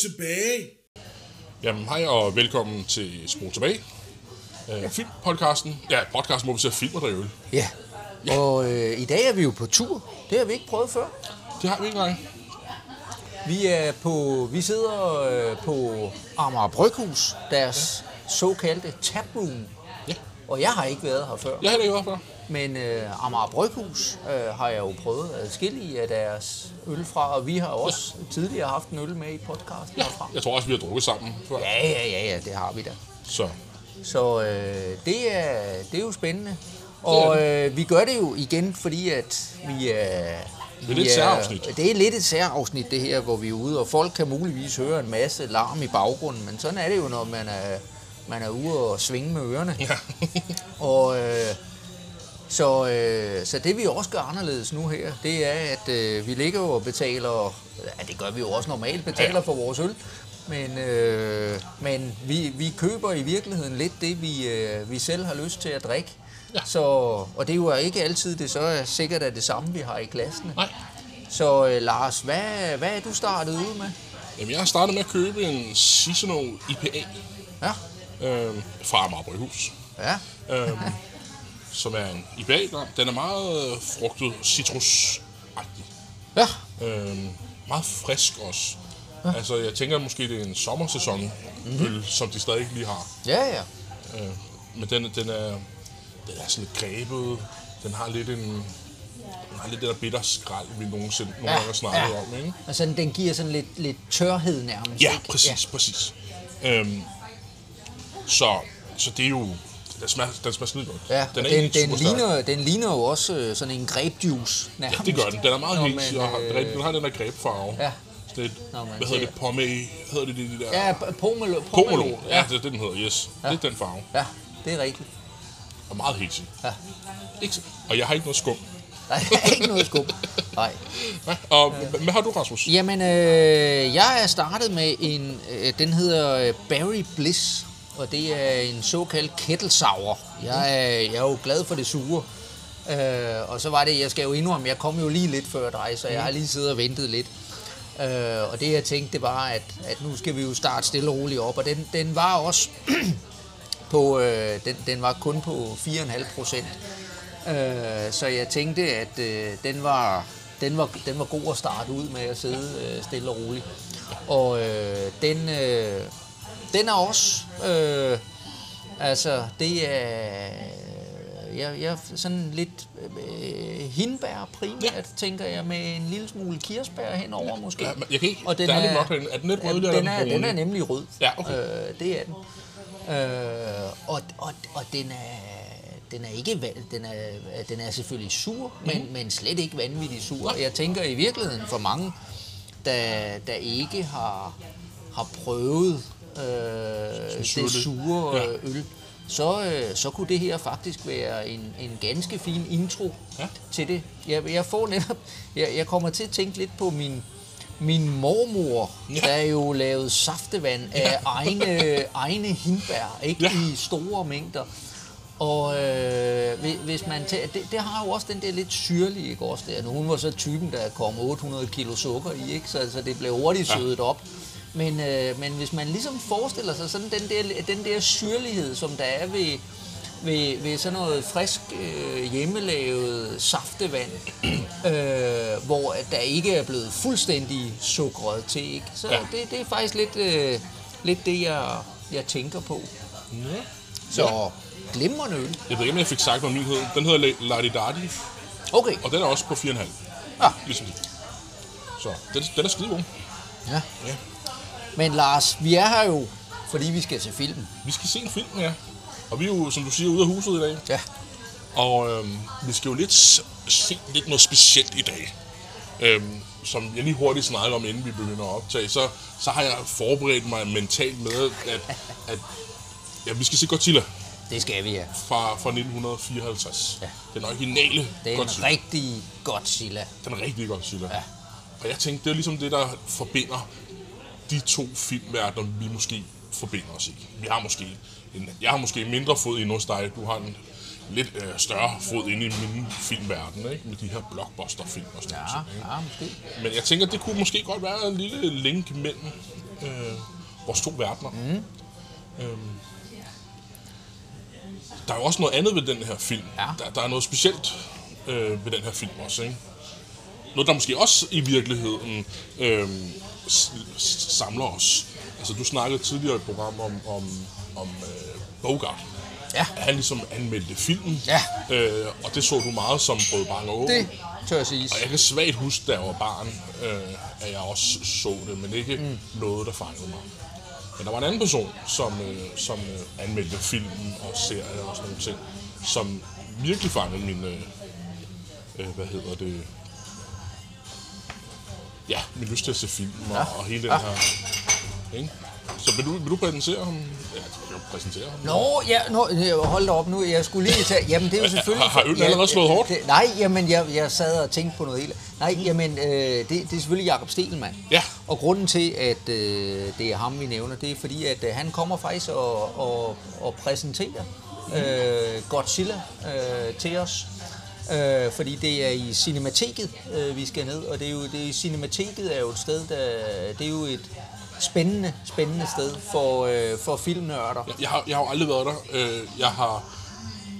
Tilbage! Jamen, hej og velkommen til Spol Tilbage. Øh, filmpodcasten. Ja, podcasten, hvor vi ser film og drikker øl. Ja. Og øh, i dag er vi jo på tur. Det har vi ikke prøvet før. Det har vi ikke engang. Vi er på, vi sidder øh, på Amager Bryghus, deres såkaldte taproom. Ja. Og jeg har ikke været her før. Jeg har heller ikke været før. Men øh, Amager Bryghus øh, har jeg jo prøvet adskillige af deres øl fra, og vi har også tidligere haft en øl med i podcasten Ja. herfra. Jeg tror også, vi har drukket sammen før. Ja, ja, ja, ja, det har vi da. Så Så øh, det, er, det er jo spændende. Og øh, vi gør det jo igen, fordi at vi er... Det er lidt et særafsnit. Det er lidt et særafsnit, det her, hvor vi er ude, og folk kan muligvis høre en masse larm i baggrunden, men sådan er det jo, når man er, man er ude og svinge med ørerne. ja. Og øh, så, øh, så det vi også gør anderledes nu her, det er, at øh, vi ligger og betaler, ja det gør vi jo også normalt, betaler for vores øl, men, øh, men vi, vi køber i virkeligheden lidt det, vi, øh, vi selv har lyst til at drikke. Ja. Så, og det er jo ikke altid det så er sikkert er det samme, vi har i klassen. Nej. Så øh, Lars, hvad, hvad er du startet ud med? Jamen, jeg har startet med at købe en Seasonal IPA Ja, øh, fra Amager Bryghus. ja, Øh, som er en IPA. Den er meget øh, frugtet, citrusagtig. ja, Øh, meget frisk også. Ja. Altså, jeg tænker måske, det er en sommersæson øl, som de stadig ikke lige har. ja, ja. Øh, men den, den, er, den er sådan lidt grebet. Den har lidt en... Har lidt det der bitter skrald, vi nogensinde nogle gange har snakket om, ikke? Sådan, den giver sådan lidt, lidt tørhed nærmest. Ja, ikke? præcis, ja. præcis. Øhm, så, så det er jo... Den smager, den smager godt. Ja, den er den, den, ligner, den ligner jo også øh, sådan en grebjuice Ja, nærmest. det gør den. Den er meget man, og har, øh, den har den der grebfarve. Ja. Sådan Når man hvad hedder det? Pomme... Hedder det de der... Ja, pomelo. Pomelo. Ja, det er det, den hedder, yes. Ja. Ja. Det er den farve. Ja, det er rigtigt. Og meget helt Ja. Ikke så- Og jeg har ikke noget skum. Nej, ikke noget skub. Nej. Ja, og hvad, hvad har du, Rasmus? Jamen, øh, jeg er startet med en, øh, den hedder øh, Berry Bliss, og det er en såkaldt kettelsauer. Jeg er, jeg er jo glad for det sure. Øh, og så var det, jeg skal jo indrømme, jeg kom jo lige lidt før dig, så jeg har lige siddet og ventet lidt. Øh, og det jeg tænkte, det var, at, at nu skal vi jo starte stille og roligt op, og den, den var også på, øh, den, den var kun på 4,5 procent. Øh, så jeg tænkte, at øh, den, var, den, var, den var god at starte ud med at sidde øh, stille og roligt. Og øh, den, øh, den er også, øh, altså det er, jeg, jeg sådan lidt øh, hindbær primært, ja. tænker jeg, med en lille smule kirsebær henover måske. Ja, jeg kan ikke- Og den der er herinde. Er den lidt rød, er den den er, den er nemlig rød. Ja, okay. øh, det er den. Øh, og, og, og den er den er ikke va- den er, den er selvfølgelig sur, men, Mhm. men slet ikke vanvittigt sur. Jeg tænker i virkeligheden for mange, der, der ikke har, har prøvet øh, det sure Ja. ja. øl, så, øh, så kunne det her faktisk være en, en ganske fin intro Ja. til det. Jeg, jeg får netop, jeg, jeg kommer til at tænke lidt på min, min mormor, Ja. ja. der jo lavede saftevand af egne, egne hindbær, ikke Ja. i store mængder. Og øh, hvis- man tager, det, det har jo også den der lidt syrlige, ikke også der. Hun var så typen, der kom 800 kilo sukker i, ikke? Så, så det blev hurtigt Ja. sødet op. Men, øh, men hvis man ligesom forestiller sig sådan den der, den der syrlighed, som der er ved, ved, ved sådan noget frisk øh, hjemmelavet saftevand, øh, hvor der ikke er blevet fuldstændig sukkeret til, ikke? Så Ja. det, det er faktisk lidt, øh, lidt det, jeg, jeg tænker på. Ja. Så ja. glimrende øl. Jeg ved ikke, om jeg fik sagt, hvad min hed. Den hedder La- Lardy Dardy, Okay. og den er også på 4,5. Ja. Ligesom de. Så den, den er skide god. Ja. Ja. Men Lars, vi er her jo, fordi vi skal se filmen. Vi skal se en film, ja. Og vi er jo, som du siger, ude af huset i dag. Ja. Og øhm, vi skal jo lidt se lidt noget specielt i dag. Øhm, som jeg lige hurtigt snakkede om, inden vi begynder at optage, så, så har jeg forberedt mig mentalt med, at, at ja, vi skal se Godzilla Det skal vi, ja. fra, fra 1954. Ja. Den originale Det er Godzilla. en rigtig Godzilla. Den er rigtig Godzilla. Ja. Og jeg tænkte, det er ligesom det, der forbinder de to filmverdener, vi måske forbinder os i. Vi har måske en, jeg har måske mindre fod i hos dig. Du har en lidt øh, større fod ind i min filmverden, ikke? med de her blockbuster-film og sådan Ja, noget. ja, måske. Men jeg tænker, det kunne måske godt være en lille link mellem øh, vores to verdener. Mm. Øhm, der er jo også noget andet ved den her film. Ja. Der, der er noget specielt øh, ved den her film også, ikke? Noget, der måske også i virkeligheden øh, samler os. Altså, du snakkede tidligere i et program om, om, om øh, Bogart. Ja. Han ligesom anmeldte filmen. Ja. Øh, og det så du meget som Brød Bang og. Det tør jeg sige. Og jeg kan svagt huske, da jeg var barn, øh, at jeg også så det, men ikke mm. noget, der fangede mig. Men der var en anden person, som, øh, som øh, anmeldte filmen og serier og sådan nogle ting, som virkelig fangede min, øh, øh, hvad hedder det, ja, min lyst til at se film og, ja. og hele den Ja. her, ikke? Så vil du, vil du præsentere ham? Ja, du kan præsentere ham. Nå, ja, nå, ja, hold da op nu. Jeg skulle lige tage... Jamen, det er jo selvfølgelig... Har- har øllen allerede slået hårdt? Det, nej, jamen, jeg, jeg sad og tænkte på noget helt... Nej, jamen, øh, det, det er selvfølgelig Jakob Stelmann. Ja. Og grunden til, at øh, det er ham, vi nævner, det er fordi, at øh, han kommer faktisk og, og, og præsenterer øh, Godzilla øh, til os. Øh, fordi det er i Cinemateket, øh, vi skal ned, og det er jo, det Cinemateket er jo et sted, der, det er jo et spændende, spændende sted for, øh, for filmnørder. Jeg har, jeg har jo aldrig været der. Øh, Jeg har,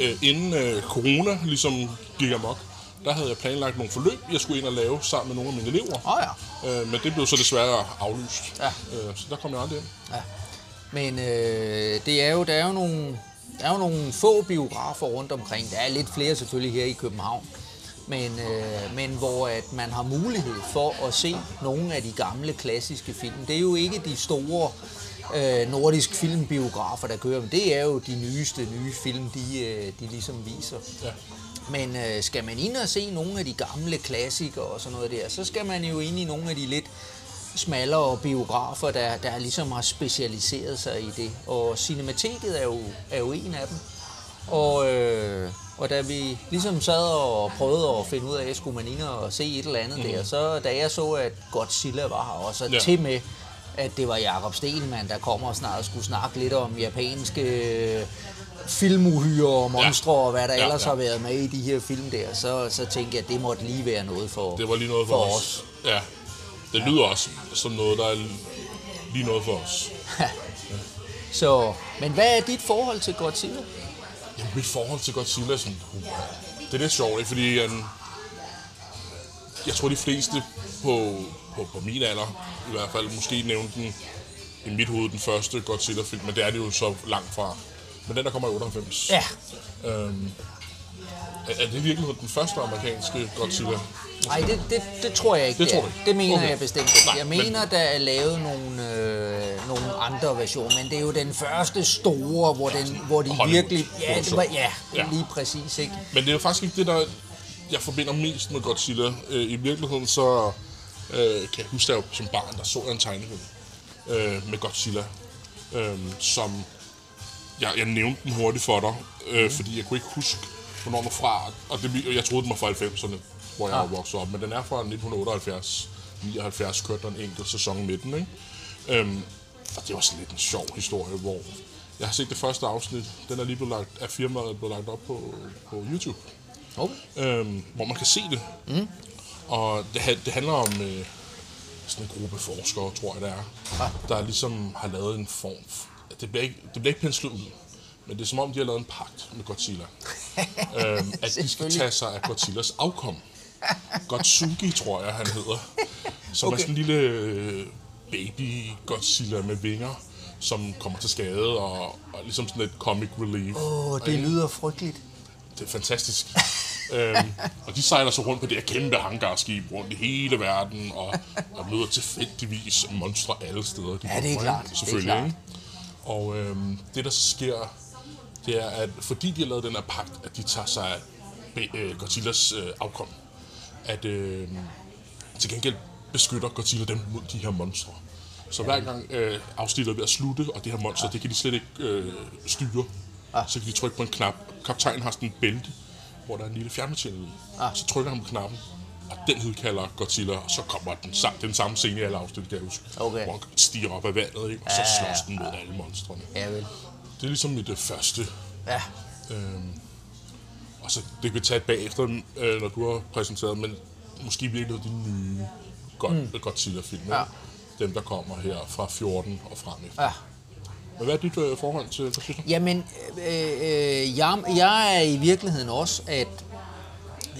øh, inden øh, corona ligesom gik amok, der havde jeg planlagt nogle forløb, jeg skulle ind og lave sammen med nogle af mine elever. Åh ja. Øh, Men det blev så desværre aflyst. Ja. Øh, Så der kom jeg aldrig ind. Ja. Men øh, det er jo, der er jo nogle, der er jo nogle få biografer rundt omkring. Der er lidt flere selvfølgelig her i København. Men, øh, men hvor at man har mulighed for at se nogle af de gamle klassiske film. Det er jo ikke de store øh, nordiske filmbiografer, der kører, men det er jo de nyeste nye film, de, øh, de ligesom viser. Ja. Men øh, skal man ind og se nogle af de gamle klassikere og sådan noget der, så skal man jo ind i nogle af de lidt smallere biografer, der, der ligesom har specialiseret sig i det. Og Cinemateket er jo, er jo en af dem. Og, øh, og da vi ligesom sad og prøvede at finde ud af, skulle man ind og se et eller andet mm. der, så da jeg så, at Godzilla var her, og så Ja. ja. til med, at det var Jakob Stelmann, der kommer og snart skulle snakke lidt om japanske øh, filmuhyre og monstre, og hvad der Ja, ellers ja. har været med i de her film der, så, så tænkte jeg, at det måtte lige være noget for, Det var lige noget for, os. Ja. Det lyder også som noget, der er lige noget for os. Så, men hvad er dit forhold til Godzilla? Jamen, mit forhold til Godzilla er sådan... Uh, det er lidt sjovt, ikke? Fordi um, jeg tror, de fleste på, på, på min alder, i hvert fald, måske nævnte den i mit hoved den første Godzilla-film, men det er det jo så langt fra. Men den, der kommer i 98. Ja, Øhm, er, er det i virkeligheden den første amerikanske Godzilla? Nej, det, det, det tror jeg ikke, Det er. tror ikke? Det mener Okay. jeg bestemt ikke. Nej, jeg men- mener, der er lavet nogle, øh, nogle andre versioner, men det er jo den første store, hvor, den, hvor de Hollywood virkelig... Ja, det var, ja, Ja. lige præcis, ikke? Men det er jo faktisk ikke det, der jeg forbinder mest med Godzilla. Øh, I virkeligheden så øh, kan jeg huske, at jeg som barn, der så jeg en tegnefilm øh, med Godzilla, øh, som jeg, jeg nævnte den hurtigt for dig, øh, fordi jeg kunne ikke huske, hvornår den var fra, og det, jeg troede, den var fra 90'erne, hvor jeg Ah. var vokset op, men den er fra 1978. 79 kørte der en enkelt sæson med den, ikke? Øhm, og det var sådan lidt en sjov historie, hvor jeg har set det første afsnit, den er lige blevet lagt, af firmaet blevet lagt op på, på YouTube Okay. øhm, hvor man kan se det. Mm. Og det, det handler om øh, sådan en gruppe forskere, tror jeg det er, Ah. der ligesom har lavet en form... Det bliver, ikke, det bliver ikke penslet ud, men det er som om, de har lavet en pagt med Godzilla. øhm, at de skal Selvfølgelig. tage sig af Godzillas afkom. Gotsugi, tror jeg, han hedder. Som okay. er sådan en lille øh, baby Godzilla med vinger, som kommer til skade, og, og ligesom sådan et comic relief. Åh, oh, det lyder frygteligt. Det er fantastisk. øhm, og de sejler så rundt på det her kæmpe hangarskib rundt i hele verden, og, og møder tilfældigvis monstre alle steder. De Ja, det er klart. ikke? Det er Selvfølgelig, klart. Og øhm, det, der så sker, det er, at fordi de har lavet den her pagt, at de tager sig af øh, Godzillas øh, afkom, at øh, til gengæld beskytter Godzilla dem mod de her monstre. Så hver gang øh, afsnittet er ved at slutte, og det her monster, det kan de slet ikke øh, styre, så kan de trykke på en knap. Kaptajnen har sådan en bælte, hvor der er en lille fjernbetjening i. Så trykker han på knappen, og den hedkalder Godzilla, og så kommer den, den samme scene i alle afsnit, kan jeg huske. Okay. Hvor han stiger op af vandet, ikke? og så Ja, ja, slås den mod alle monstrene. Ja, vel. Det er ligesom mit øh, første Ja. Øhm, altså, det kan vi tage bagefter, øh, når du har præsenteret, men måske virkelig de nye God, mm. Godzilla-film. Ja. Dem, der kommer her fra 14 og frem efter. Ja. Men hvad er dit øh, forhold til Godzilla? Jamen, øh, øh, jeg, jeg er i virkeligheden også, at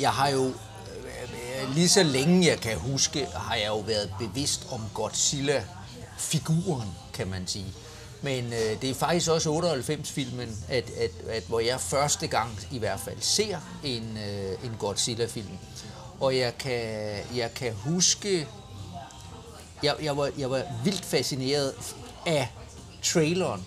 jeg har jo, øh, lige så længe jeg kan huske, har jeg jo været bevidst om Godzilla-figuren, kan man sige. Men øh, det er faktisk også 98-filmen, at, at, at, hvor jeg første gang i hvert fald ser en, øh, en Godzilla-film. Og jeg kan, jeg kan huske, jeg, jeg, var, jeg var vildt fascineret af traileren.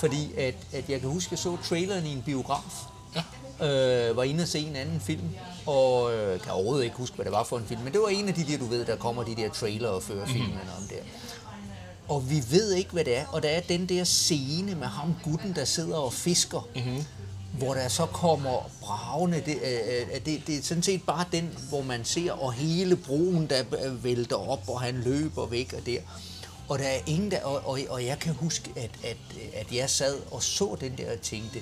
Fordi at, at jeg kan huske, at jeg så traileren i en biograf. Ja. Øh, var inde og se en anden film. Og øh, kan overhovedet ikke huske, hvad det var for en film. Men det var en af de der, du ved, der kommer de der trailer og fører filmen om der. Og vi ved ikke, hvad det er. Og der er den der scene med ham gutten, der sidder og fisker. Mm-hmm. Hvor der så kommer bravende. Det, øh, øh, det, det er sådan set bare den, hvor man ser, og hele broen, der øh, vælter op, og han løber væk og der. Og der er ingen der, og, og, og jeg kan huske, at, at, at jeg sad og så den der og tænkte,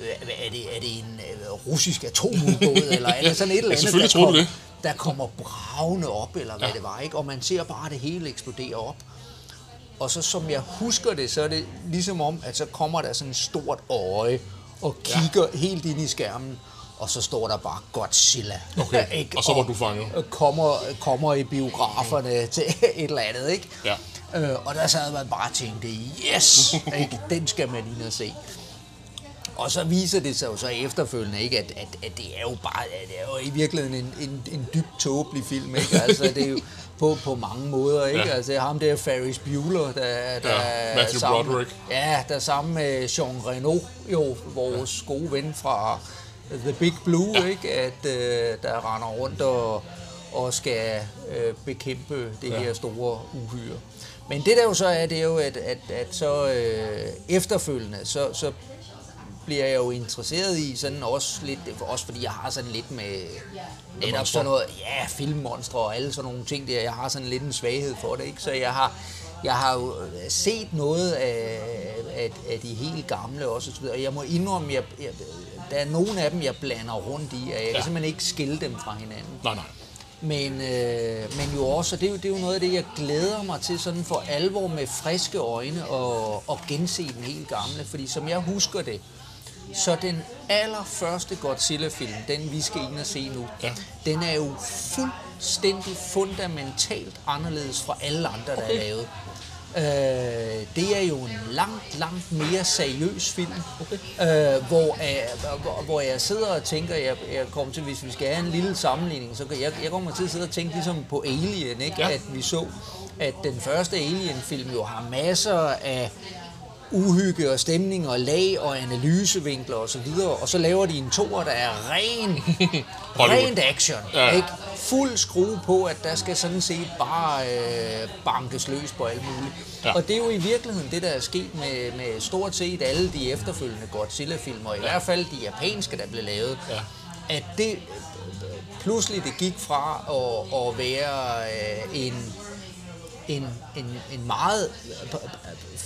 øh, er det, er det en russisk atomubåd, eller er det sådan et eller andet, selvfølgelig der, kom, det. der kommer bravende op, eller hvad Ja. det var, ikke? Og man ser bare det hele eksplodere op. Og så som jeg husker det, så er det ligesom om, at så kommer der sådan et stort øje og kigger ja. helt ind i skærmen, og så står der bare Godzilla. Okay, og så var du fanget. og Kommer, kommer i biograferne til et eller andet, ikke? Ja. Øh, og der sad man bare og tænkte, yes, ikke? den skal man og se. Og så viser det sig jo så efterfølgende, ikke, at, at, at det er jo bare, at det er jo i virkeligheden en, en, en dybt tåbelig film, ikke? Altså, det er jo på, på mange måder, ikke? Ja. Altså, ham der Ferris Bueller, der, der Ja, Matthew sammen, Broderick. Ja, der er sammen med Jean Reno, jo, vores gode ven fra The Big Blue, ja. ikke? At øh, der render rundt og, og skal øh, bekæmpe det Ja. her store uhyre. Men det der jo så er, det er jo, at, at, at så øh, efterfølgende, så, så bliver jeg jo interesseret i sådan også lidt, også fordi jeg har sådan lidt med netop sådan noget, ja, filmmonstre og alle sådan nogle ting der, jeg har sådan lidt en svaghed for det, ikke? Så jeg har, jeg har jo set noget af, af, af de helt gamle også, og så videre. og jeg må indrømme, jeg, jeg, der er nogle af dem, jeg blander rundt i, og jeg kan Ja. simpelthen ikke skille dem fra hinanden. Nej, nej. Men, øh, men jo også, og det er jo, det er jo noget af det, jeg glæder mig til sådan for alvor med friske øjne og, og gense den helt gamle. Fordi som jeg husker det, så den allerførste Godzilla-film, den vi skal ind og se nu, Ja. den er jo fuldstændig fundamentalt anderledes fra alle andre, der er lavet. Øh, det er jo en langt, langt mere seriøs film, okay. øh, hvor, øh, hvor, hvor jeg sidder og tænker, jeg, jeg kommer til, hvis vi skal have en lille sammenligning, så kan jeg, jeg kommer til at sidde og tænke ligesom på Alien, ikke? Ja. at vi så, at den første Alien-film jo har masser af uhygge og stemning og lag og analysevinkler og så videre, og så laver de en toer, der er ren, rent action, Ja. ja. ikke? Fuld skrue på, at der skal sådan set bare øh, bankes løs på alt muligt. Ja. Ja. Og det er jo i virkeligheden det, der er sket med, med stort set alle de efterfølgende Godzilla-film, og i hvert fald de japanske, der blev lavet, Ja. at det pludselig det gik fra at, at være øh, en en, en, en meget,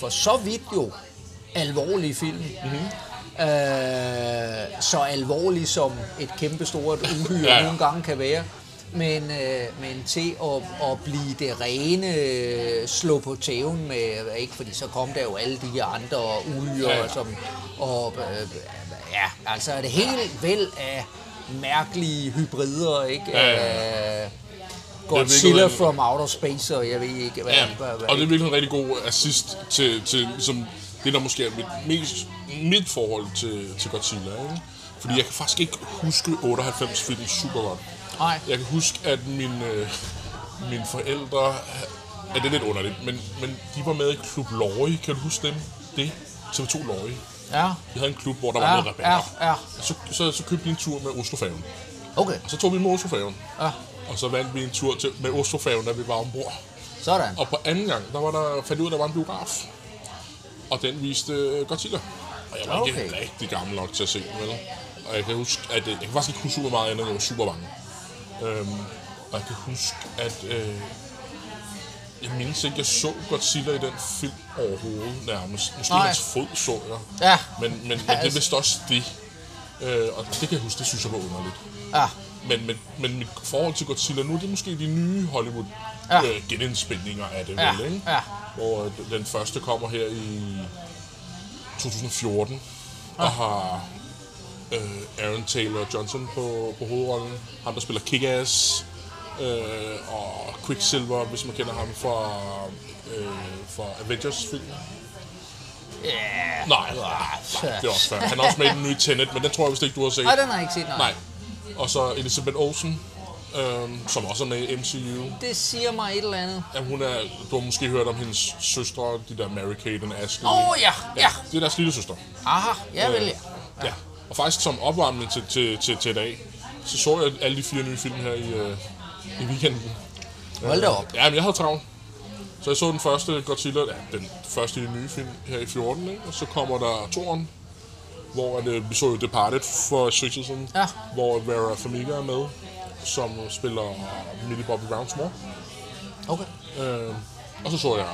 for så vidt jo, alvorlig film. Mm-hmm. Øh, så alvorlig som et kæmpestort uhyre Ja, ja, ja. nogle gange kan være. Men, øh, men til at, at blive det rene øh, slå på tæven med, ikke? fordi så kom der jo alle de andre uhyre, Ja, ja, ja. som, og øh, ja, altså det hele væld af mærkelige hybrider, ikke? Ja, ja, Øh, Godzilla from Outer Space, og jeg ved ikke, hvad... Ja, hvad, hvad og det er virkelig en rigtig god assist til, til ligesom, det, der måske er mit, mest, mit forhold til, til Godzilla. Ikke? Fordi ja. jeg kan faktisk ikke huske 98-film super godt. Nej. Jeg kan huske, at mine, øh, mine forældre... Ja, det er lidt underligt, men, men de var med i Klub Lorry. Kan du huske dem? Det? TV2 Lorry. Ja, De havde en klub, hvor der var ja, noget rabatter. ja, ja. Så, så, så købte vi en tur med Oslofærgen. Okay, Og så tog vi med Oslofærgen. ja. Og så vandt vi en tur til, med Oslofærgen, da vi var ombord. Sådan. Og på anden gang, der var der, fandt ud af, at der var en biograf. Og den viste øh, Godzilla. Og jeg var okay. ikke rigtig gammel nok til at se den, vel? Og jeg kan huske, at øh, jeg kan faktisk ikke huske super meget andet, jeg var super bange. Øhm, og jeg kan huske, at øh, jeg mindes ikke, jeg så Godzilla i den film overhovedet nærmest. Måske Nej. hans fod så jeg. Ja. Men, men, men det er vist også det. Øh, og det kan jeg huske, det synes jeg var underligt. Ja, Men, men, men mit forhold til Godzilla nu, det er måske de nye Hollywood Ja. ja. øh, genindspilninger af det, Ja, vel, ikke? ja. Hvor den første kommer her i 2014, og har øh, Aaron Taylor Johnson på, på hovedrollen. Ham, der spiller Kick-Ass, øh, og Quicksilver, hvis man kender ham fra, øh, fra Avengers-filmen. Ja. Nej, nej, nej, det er også fair. Han er også med i den nye Tenet, men den tror jeg vist ikke, du har set. Nej, den har jeg ikke set, nej. Nej. Og så Elizabeth Olsen, øhm, som også er med i MCU. Det siger mig et eller andet. Ja, hun er, du har måske hørt om hendes søstre, de der Mary-Kate og Ashley. Åh, oh, ja, ja. Det er deres lille søster. Aha, ja vel, ja. Ja. Og faktisk som opvarmning til, til, til, til i dag, så så jeg alle de fire nye film her i, øh, i weekenden. Hold da op. Ja, men jeg havde travlt. Så jeg så den første Godzilla, ja, den første nye film her i 14, ikke? og så kommer der toren, hvor at, øh, vi så jo Departed for et stykke tid siden, Ja. hvor Vera Farmiga er med, som spiller Millie Bobby Browns mor. Okay. Øh, og så så jeg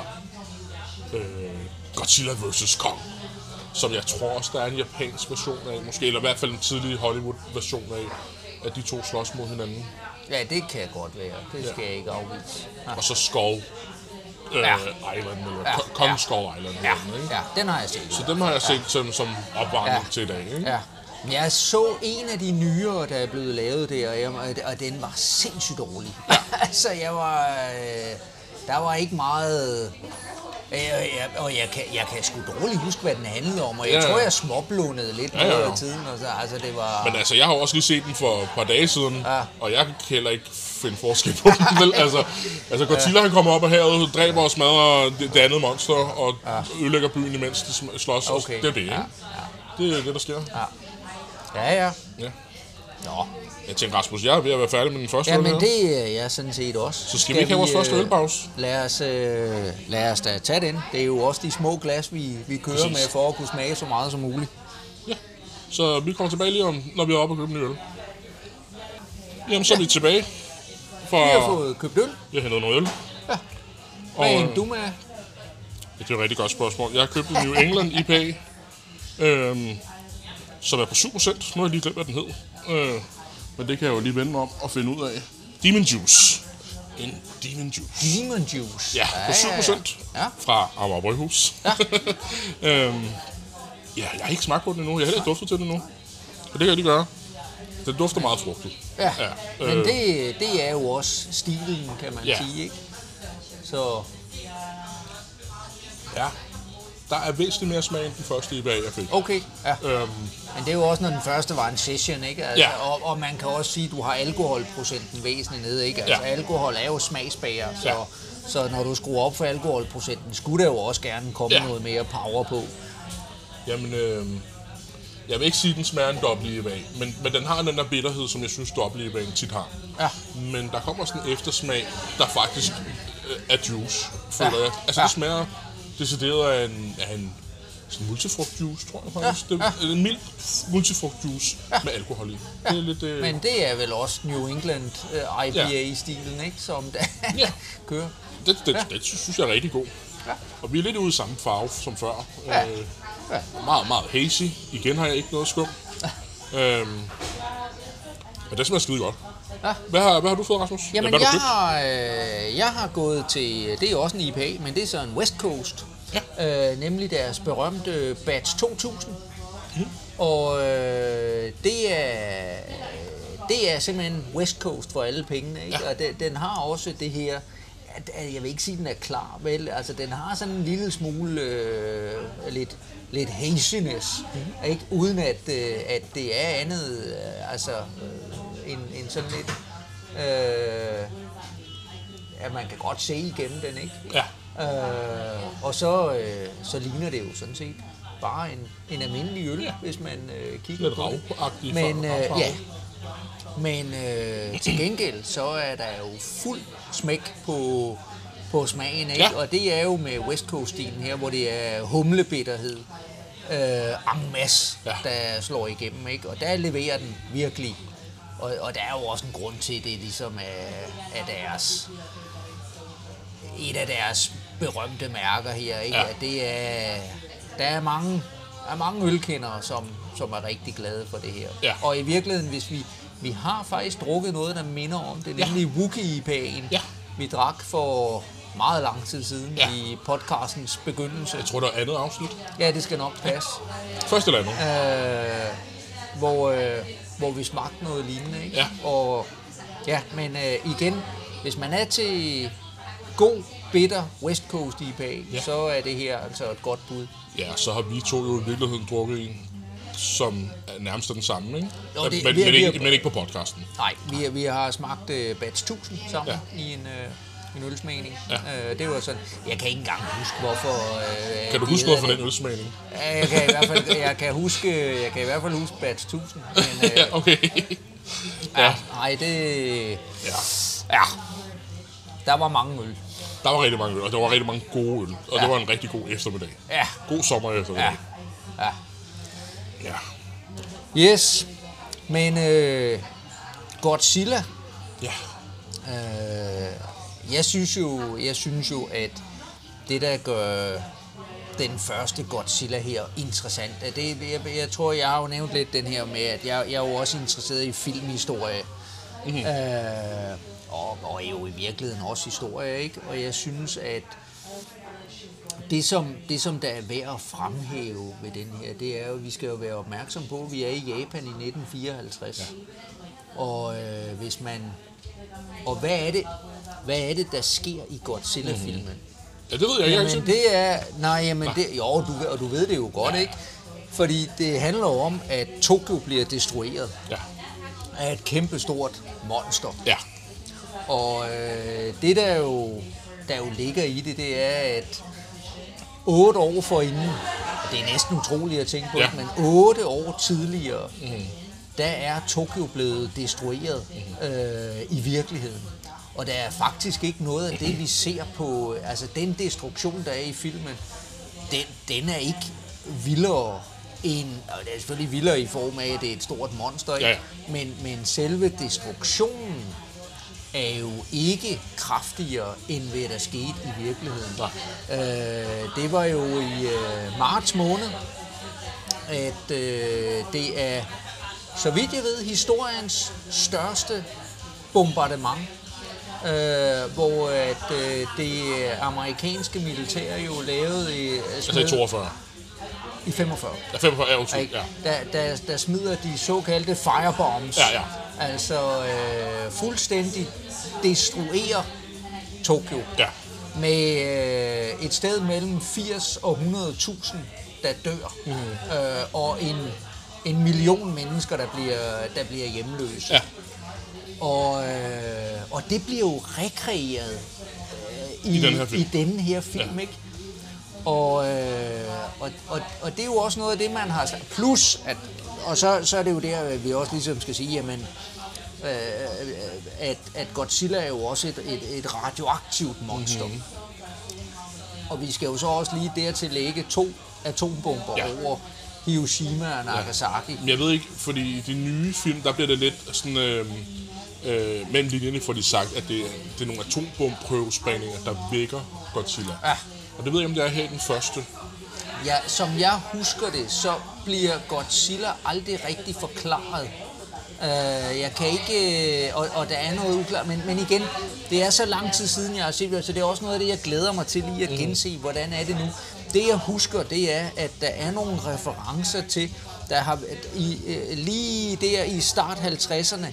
øh, Godzilla vs. Kong, som jeg tror også, der er en japansk version af, måske, eller i hvert fald en tidlig Hollywood-version af, at de to slås mod hinanden. Ja, det kan godt være. Det skal jeg ikke afvise. Ja. Og så Skull øh, Ja. Island, eller Ja, ja. Kong ja. Skull Island. Ja, den, ikke? ja, den har jeg set. Så dem har jeg set som, som opvarmning Ja. til i dag. Ikke? Ja. Jeg så en af de nyere, der er blevet lavet der, og, jeg, og den var sindssygt dårlig. altså, jeg var... Øh, der var ikke meget... Øh, jeg, og jeg kan, jeg kan sgu dårligt huske, hvad den handlede om, og jeg Ja, ja. tror, jeg småblundede lidt Ja, ja, ja. af tiden. Og så, altså, det var... Men altså, jeg har også lige set den for et par dage siden, Ja. og jeg kan heller ikke finde forskel på den. Vel? Altså, altså Godzilla han kommer op af havet, dræber og smadrer det, det andet monster, og ødelægger byen, imens de slås. Okay. Det er det, ikke? Ja, Det er det, der sker. ja, ja. Ja. Nå. Jeg tænkte, Rasmus, jeg er ved at være færdig med den første Ja, øl men det er jeg sådan set også. Så skal vi ikke have vores første øh, ølpause? Lad os, øh, lad os da tage den. Det er jo også de små glas, vi, vi kører Præcis. med for at kunne smage så meget som muligt. Ja. Så vi kommer tilbage lige om, når vi er oppe og købe en ny øl. Jamen, så er vi tilbage. For Vi har fået købt øl. jeg hentede noget øl. Ja. Og, Hvad øh, endte du med? Det er et rigtig godt spørgsmål. Jeg har købt en New England IPA, øhm, som er på 7%. Nu har jeg lige glemt, hvad den hed. Øh, men det kan jeg jo lige vende mig om og finde ud af. Demon Juice. En Demon Juice. Demon Juice. Ja, på 7%. Ja. Fra Amager Bryghus. Ja. øhm, ja, jeg har ikke smagt på den endnu. Jeg har heller ikke duftet til den endnu. Så det kan jeg lige gøre. Den dufter meget frugtet. ja. Ja, Men øh. det, det er jo også stilen, kan man Ja. sige, ikke? Så Ja. Der er væsentligt mere smag end den første IPA, jeg fik. okay, ja. Øhm, Men det er jo også, når den første var en session, ikke? Altså, Ja. og, og man kan også sige, at du har alkoholprocenten væsentligt nede, ikke? Altså, Ja. alkohol er jo smagsbager, så, Ja. så når du skruer op for alkoholprocenten, skulle der jo også gerne komme Ja. noget mere power på. Jamen, øh, jeg vil ikke sige, at den smager en dobbelt IPA, men, men den har den der bitterhed, som jeg synes, dobbelt IPA'en tit har. Ja. Men der kommer sådan en eftersmag, der faktisk øh, er juice, føler Ja. jeg. Altså, Ja. det smager decideret af en, af en sådan multifrugtjuice, tror jeg faktisk. Ja. Det er en mild multifrugtjuice med alkohol i. Det er lidt... Øh, Men det er vel også New England uh, IPA-stilen, ikke? Som der Ja. kører. det, det, det, synes jeg er rigtig god. Ja. Og vi er lidt ude i samme farve som før. Ja. Øh, Ja. Meget, meget hazy. Igen har jeg ikke noget skum. øhm, men det smager skide godt. Ja. Hvad har, hvad har du fået, Rasmus? Jamen, hvad jeg har øh, jeg har gået til, det er jo også en IPA, men det er så en West Coast. Ja. Øh, nemlig deres berømte Batch 2000. Mm. Og øh, det er det er simpelthen West Coast for alle pengene, ikke? Ja. Og den, den har også det her, at, at jeg vil ikke sige, at den er klar, vel? Altså, den har sådan en lille smule øh, lidt, lidt haziness, mm. ikke? Uden at, øh, at det er andet, øh, altså, øh, en, en sådan lidt, øh, at man kan godt se igennem den, ikke? Ja. Øh, og så, øh, så ligner det jo sådan set bare en, en almindelig øl, ja. hvis man øh, kigger Lidt på det. Men, øh, ja. Men øh, til gengæld, så er der jo fuld smæk på, på smagen, ikke? Ja. Og det er jo med West Coast-stilen her, hvor det er humlebitterhed øh, en masse, Ja. der slår igennem, ikke? Og der leverer den virkelig. Og, og der er jo også en grund til, at det ligesom er, er deres et af deres berømte mærker her, ikke? Ja. Ja. Det er, der er mange er mange ølkendere, som, som er rigtig glade for det her. Ja. Og i virkeligheden, hvis vi, vi har faktisk drukket noget, der minder om det, Ja. nemlig Wookiee-IPA'en. Ja. Vi drak for meget lang tid siden Ja. i podcastens begyndelse. Jeg tror, der er andet afsnit. Ja, det skal nok passe. Først eller andet. Øh, hvor, øh, hvor vi smagte noget lignende. Ikke? Ja. Og, ja, men øh, igen, hvis man er til god, bitter West Coast IPA, Ja. så er det her altså et godt bud. Ja, så har vi to jo i virkeligheden drukket en, som er nærmest den samme, ikke? Jo, det- men, vi har- men, vi ikke, har- men ikke på podcasten. Nej, vi, vi har smagt øh, Batch 1000 sammen Ja. i en, øh, en ølsmagning. Ja. Øh, det var sådan, jeg kan ikke engang huske, hvorfor... Øh, Kan du huske fra den det. ølsmagning? Ja, jeg kan i hvert fald, jeg kan huske, jeg kan i hvert fald huske Batch 1000. Men, øh, Ja, okay. ja. Nej, det... Ja. Ja, der var mange øl. Der var rigtig mange øl, og der var rigtig mange gode øl. Og Ja. det var en rigtig god eftermiddag. Ja, God sommer ja, eftermiddag. ja. Ja. Yes, men øh, Godzilla, Ja. øh, jeg synes jo, jeg synes jo, at det der gør den første Godzilla her interessant, at det, jeg, jeg tror, jeg har jo nævnt lidt den her med, at jeg, jeg er jo også interesseret i filmhistorie. Mm-hmm. Øh, og, og jo i virkeligheden også historie, ikke? Og jeg synes, at det som, det, som der er værd at fremhæve ved den her, det er jo, at vi skal jo være opmærksom på, at vi er i Japan i 1954. Ja. Og øh, hvis man... Og hvad er det, hvad er det der sker i Godzilla-filmen? Mm-hmm. Ja, det ved jeg ikke Jamen engang. det er... Nej, jamen det... Jo, du, og du ved det jo godt, ikke? Fordi det handler om, at Tokyo bliver destrueret Ja. af et kæmpestort monster. Ja. Og øh, det der jo, der jo ligger i det, det er, at otte år forinden, og det er næsten utroligt at tænke på, Ja. ja. men otte år tidligere, mm. der er Tokyo blevet destrueret øh, i virkeligheden. Og der er faktisk ikke noget af det, vi ser på, altså den destruktion, der er i filmen, den, den er ikke vildere end, og det er selvfølgelig vildere i form af, at det er et stort monster, ikke? Ja, ja. Men, men selve destruktionen er jo ikke kraftigere, end hvad der skete i virkeligheden. Øh, det var jo i øh, marts måned, at øh, det er, så vidt jeg ved, historiens største bombardement, øh, hvor at, øh, det amerikanske militær jo lavede i, Altså i 42. i 45. Ja, 45 er. Ikke? Ja. Der, der, der smider de såkaldte firebombs. Ja, ja. Altså øh, fuldstændig destruerer Tokyo. Ja. Med øh, et sted mellem 80 og 100.000, der dør. Mm. Øh, og en, en million mennesker, der bliver, der bliver hjemløse. Ja. Og, øh, og det bliver jo rekreeret øh, i, I den her film. i denne her film, ja. ikke? Og, øh, og, og, og det er jo også noget af det, man har. Plus, at, og så, så er det jo der, vi også ligesom skal sige, jamen, øh, at, at Godzilla er jo også et, et, et radioaktivt monster. Mhm. Mm-hmm. Og vi skal jo så også lige dertil lægge to atombomber Ja. ja. over Hiroshima og Nagasaki. Men jeg ved ikke, fordi i de nye film, der bliver det lidt sådan... Øh, øh, mellem linjerne får de sagt, at det, er- det er nogle atombomprøvesprængninger, der vækker Godzilla. Ja. Og det ved jeg, om det er her i den første. Ja, som jeg husker det, så bliver Godzilla aldrig rigtig forklaret. Uh, jeg kan ikke, øh, og, og der er noget uklart, men, men igen, det er så lang tid siden, jeg har set det, så det er også noget af det, jeg glæder mig til lige at gense, hvordan er det nu. Det jeg husker, det er, at der er nogle referencer til, der har i, øh, lige der i start 50'erne,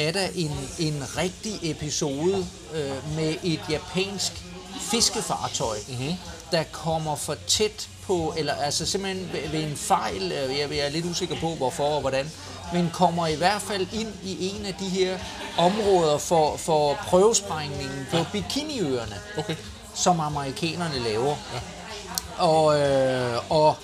er der en, en rigtig episode øh, med et japansk fiskefartøj, mm-hmm. der kommer for tæt på, eller altså simpelthen ved, ved en fejl, øh, jeg jeg er lidt usikker på hvorfor og hvordan, men kommer i hvert fald ind i en af de her områder for, for prøvesprængningen på Bikiniøerne, Okay. som amerikanerne laver. Og, øh, og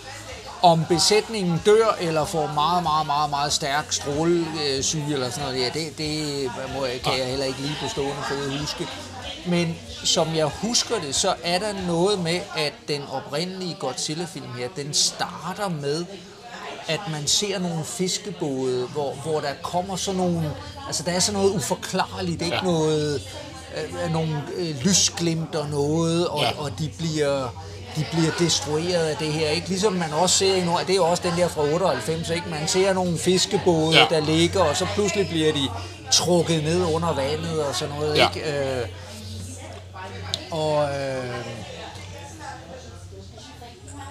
om besætningen dør eller får meget, meget, meget, meget stærk strålesyge eller sådan noget, ja, det, det må, kan jeg heller ikke lige på stående fod huske. Men som jeg husker det, så er der noget med, at den oprindelige Godzilla-film her, den starter med, at man ser nogle fiskebåde, hvor, hvor der kommer sådan nogle, altså der er sådan noget uforklarligt, ikke Ja. noget, øh, nogle øh, lysglimt og noget, og, ja. og de bliver de bliver destrueret af det her, ikke? Ligesom man også ser i Nord, det er også den der fra 98, ikke? Man ser nogle fiskebåde, ja. der ligger, og så pludselig bliver de trukket ned under vandet og sådan noget, Ja. ikke? Øh, og øh,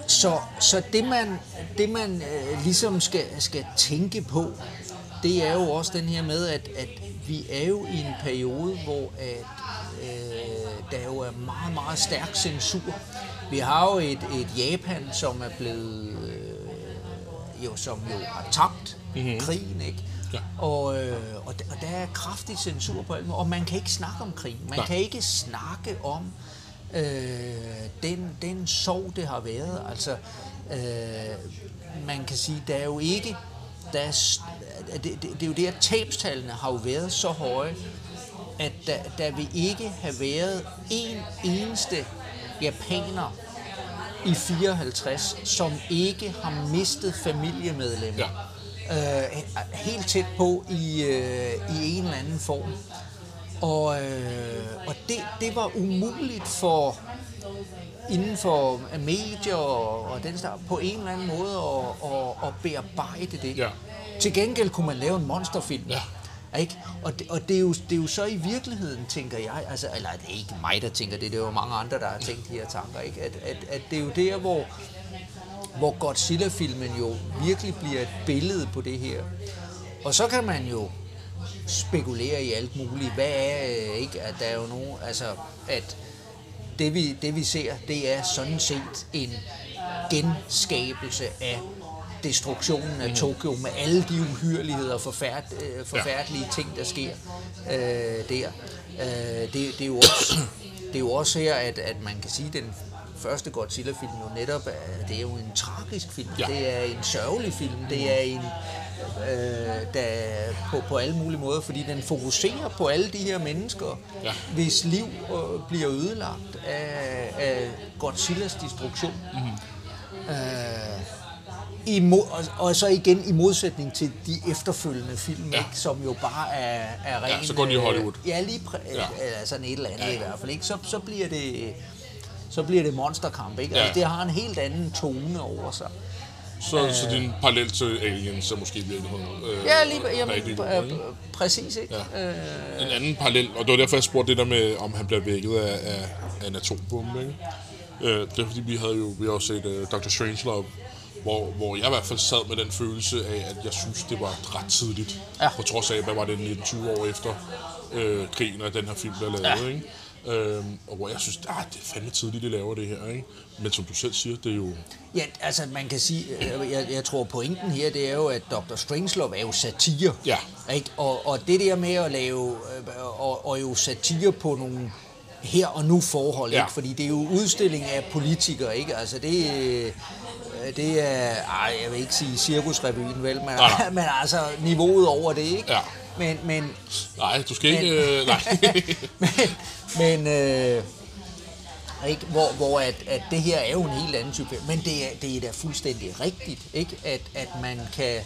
så, så det man, det man øh, ligesom skal, skal tænke på, det er jo også den her med, at, at vi er jo i en periode, hvor at, øh, der jo er meget, meget stærk censur. Vi har jo et, et Japan, som er blevet, øh, jo, som jo har tabt mm-hmm. krigen, ikke? Ja. Og, øh, og, der, og der er kraftig censur på alt og man kan ikke snakke om krig. Man Nej. kan ikke snakke om øh, den, den sorg, det har været. Altså, øh, man kan sige, der er jo ikke... Der er, det, det, det er jo det, at tabstallene har jo været så høje, at der, der vil ikke have været en eneste japaner i 54, som ikke har mistet familiemedlemmer. Ja. Øh, helt tæt på i, øh, i en eller anden form. Og, øh, og det, det var umuligt for inden for medier og, og den slags, på en eller anden måde at, at, at bearbejde det. Ja. Til gengæld kunne man lave en monsterfilm. Ja. Ikke? Og, det, og det, er jo, det er jo så i virkeligheden, tænker jeg, altså, eller det er ikke mig, der tænker det, det er jo mange andre, der har tænkt de her tanker, ikke? At, at, at det er jo der, hvor, hvor Godzilla-filmen jo virkelig bliver et billede på det her. Og så kan man jo spekulere i alt muligt. Hvad er, øh, ikke, at der er jo nogen, altså, at det vi, det vi ser, det er sådan set en genskabelse af destruktionen af Tokyo med alle de uhyreligheder og forfærd, øh, forfærdelige ting, der sker øh, der. Øh, det, det, er jo også, det er jo også her, at, at man kan sige, at den første Godzilla-film jo netop er, det er jo en tragisk film. Ja. Det er en sørgelig film. Det er en, øh, der på, på alle mulige måder, fordi den fokuserer på alle de her mennesker, Ja. hvis liv øh, bliver ødelagt af, af Godzillas destruktion. Mm-hmm. Øh, i mo- og, og så igen i modsætning til de efterfølgende film, Ja. ikke, som jo bare er, er ren... Ja, så går de i øh, Hollywood. Ja, lige præ- Ja. eller sådan et eller andet Ja, i hvert fald. Ikke? Så, så bliver det så bliver det monsterkamp, ikke? Ja. Altså, det har en helt anden tone over sig. Så, så din parallel til Aliens er måske i virkeligheden... Øh, Ja, lige jamen, rigtig pr- præcis, ikke? Ja. Øh, En anden parallel, og det var derfor, jeg spurgte det der med, om han bliver vækket af, af, af en atombombe, ikke? Øh, det er fordi, vi havde jo vi har også set uh, Dr. Strangelove, hvor, hvor jeg i hvert fald sad med den følelse af, at jeg synes, det var ret tidligt. Ja. På trods af, hvad var det, 19-20 år efter øh, krigen, og den her film blev lavet, Ja. ikke? Øhm, og hvor jeg synes, ah, det er fandme tidligt, de laver det her, ikke? Men som du selv siger, det er jo... Ja, altså man kan sige, øh, jeg, jeg tror pointen her, det er jo, at Dr. Strangelove er jo satire. Ja. Ikke? Og, og det der med at lave, øh, og, og jo satire på nogle her og nu forhold, Ja. ikke? fordi det er jo udstilling af politikere, ikke? Altså det, øh, det er, ej, jeg vil ikke sige cirkusrevyen, vel, men, Nej, nej. men altså niveauet over det, ikke? Ja. Men, men, Nej, du skal ikke... Men- Øh, nej. men, men øh, ikke? Hvor, hvor at, at det her er jo en helt anden type Men det er, det er da fuldstændig rigtigt, ikke? At, at man, kan,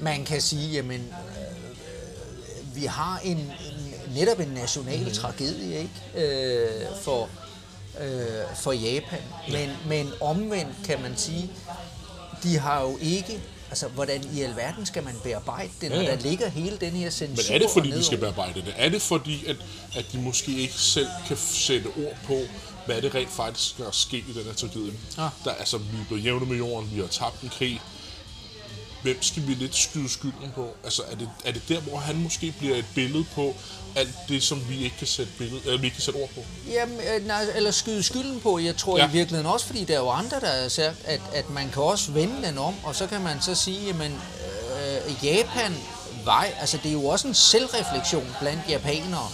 man kan sige, jamen, øh, vi har en, en, netop en national mm. tragedie ikke? Øh, for, øh, for Japan. Men, men omvendt kan man sige, de har jo ikke... Altså, hvordan i alverden skal man bearbejde det, når Ja, ja, der ligger hele den her censur Men er det fordi, og de skal nedover? bearbejde det? Er det fordi, at, at de måske ikke selv kan sætte ord på, hvad det rent faktisk er sket i den her tragedie? Ja. Der, altså, vi er blevet jævne med jorden, vi har tabt en krig. Hvem skal vi lidt skyde skylden på? Altså, er det, er det der, hvor han måske bliver et billede på alt det, som vi ikke kan sætte, billede, eller vi ikke kan sætte ord på? Jamen, øh, nej, eller skyde skylden på. Jeg tror Ja. i virkeligheden også, fordi der er jo andre, der har sagt, at, at man kan også vende den om, og så kan man så sige, jamen, øh, Japan var, altså det er jo også en selvreflektion blandt japanere,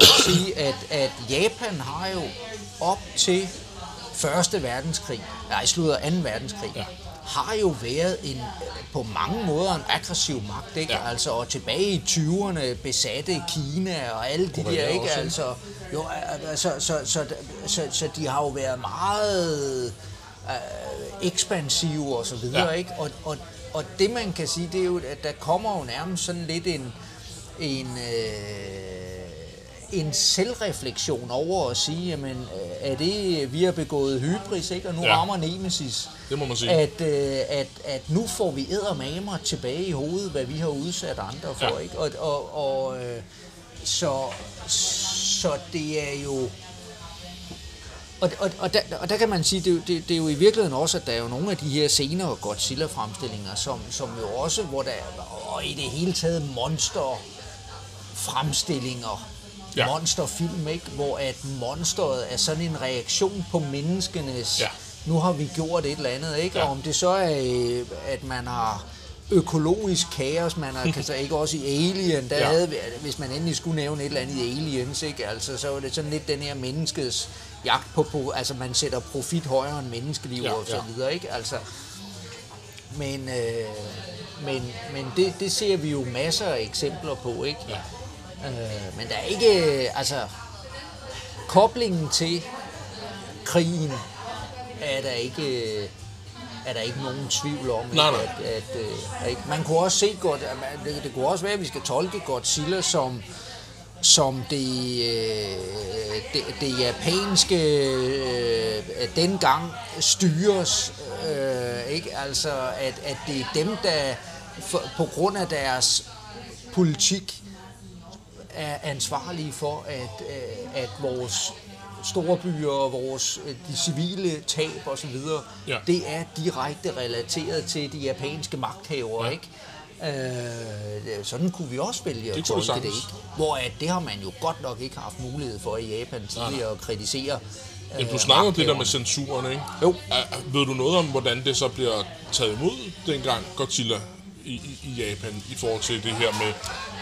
at sige, at, at Japan har jo op til Første verdenskrig, nej, slutter 2. verdenskrig, Ja. Har jo været en, på mange måder en aggressiv magt, ikke? Ja. Altså, og tilbage i 20'erne besatte Kina og alle de Korea der, ikke? også? Altså, jo, altså, så, så, så, så de har jo været meget øh, ekspansive og så videre, ja. ikke? Og, og, og det man kan sige, det er jo, at der kommer jo nærmest sådan lidt en, en, øh, en selvreflektion over at sige, jamen, øh, er det, vi har begået hybris, ikke? og nu Ja. rammer Nemesis. Det må man sige. At, øh, at, at nu får vi eddermamer tilbage i hovedet, hvad vi har udsat andre for. Ja. Ikke? Og, og, og øh, så, så det er jo... Og, og, og, der, og der kan man sige, det, det, det er jo i virkeligheden også, at der er jo nogle af de her senere Godzilla-fremstillinger, som, som jo også, hvor der er, og i det hele taget monster fremstillinger, Ja. monsterfilm, ikke? hvor at monsteret er sådan en reaktion på menneskenes, Ja. nu har vi gjort et eller andet, ikke? Ja. og om det så er, øh, at man har økologisk kaos, man har, kan så ikke også i Alien, der Ja. havde, vi- hvis man endelig skulle nævne et eller andet i Aliens, ikke? Altså, så var det sådan lidt den her menneskets jagt på, på altså man sætter profit højere end menneskeliv Ja, og så ja. videre, ikke? Altså, men, øh, men, men det, det ser vi jo masser af eksempler på, ikke? Ja. Øh, men der er ikke, altså, koblingen til krigen er der ikke, er der ikke nogen tvivl om. Nej, nej. At, at, øh, ikke? Man kunne også se godt, at man- det, det kunne også være, at vi skal tolke Godzilla som, som det, øh, det, det japanske øh, dengang styres, øh, ikke? Altså, at, at det er dem, der for, på grund af deres politik er ansvarlige for, at, øh, at vores store byer og vores, øh, de civile tab og så videre, Ja. det er direkte relateret til de japanske magthavere, Ja. ikke? Øh, sådan kunne vi også vælge at tolke det, ikke? Hvor at det har man jo godt nok ikke haft mulighed for i Japan tidligere at kritisere. Men du øh, snakker om det der med censuren, ikke? Jo. Er- ved du noget om, hvordan det så bliver taget imod dengang Godzilla i, i, i Japan, i forhold til det her med,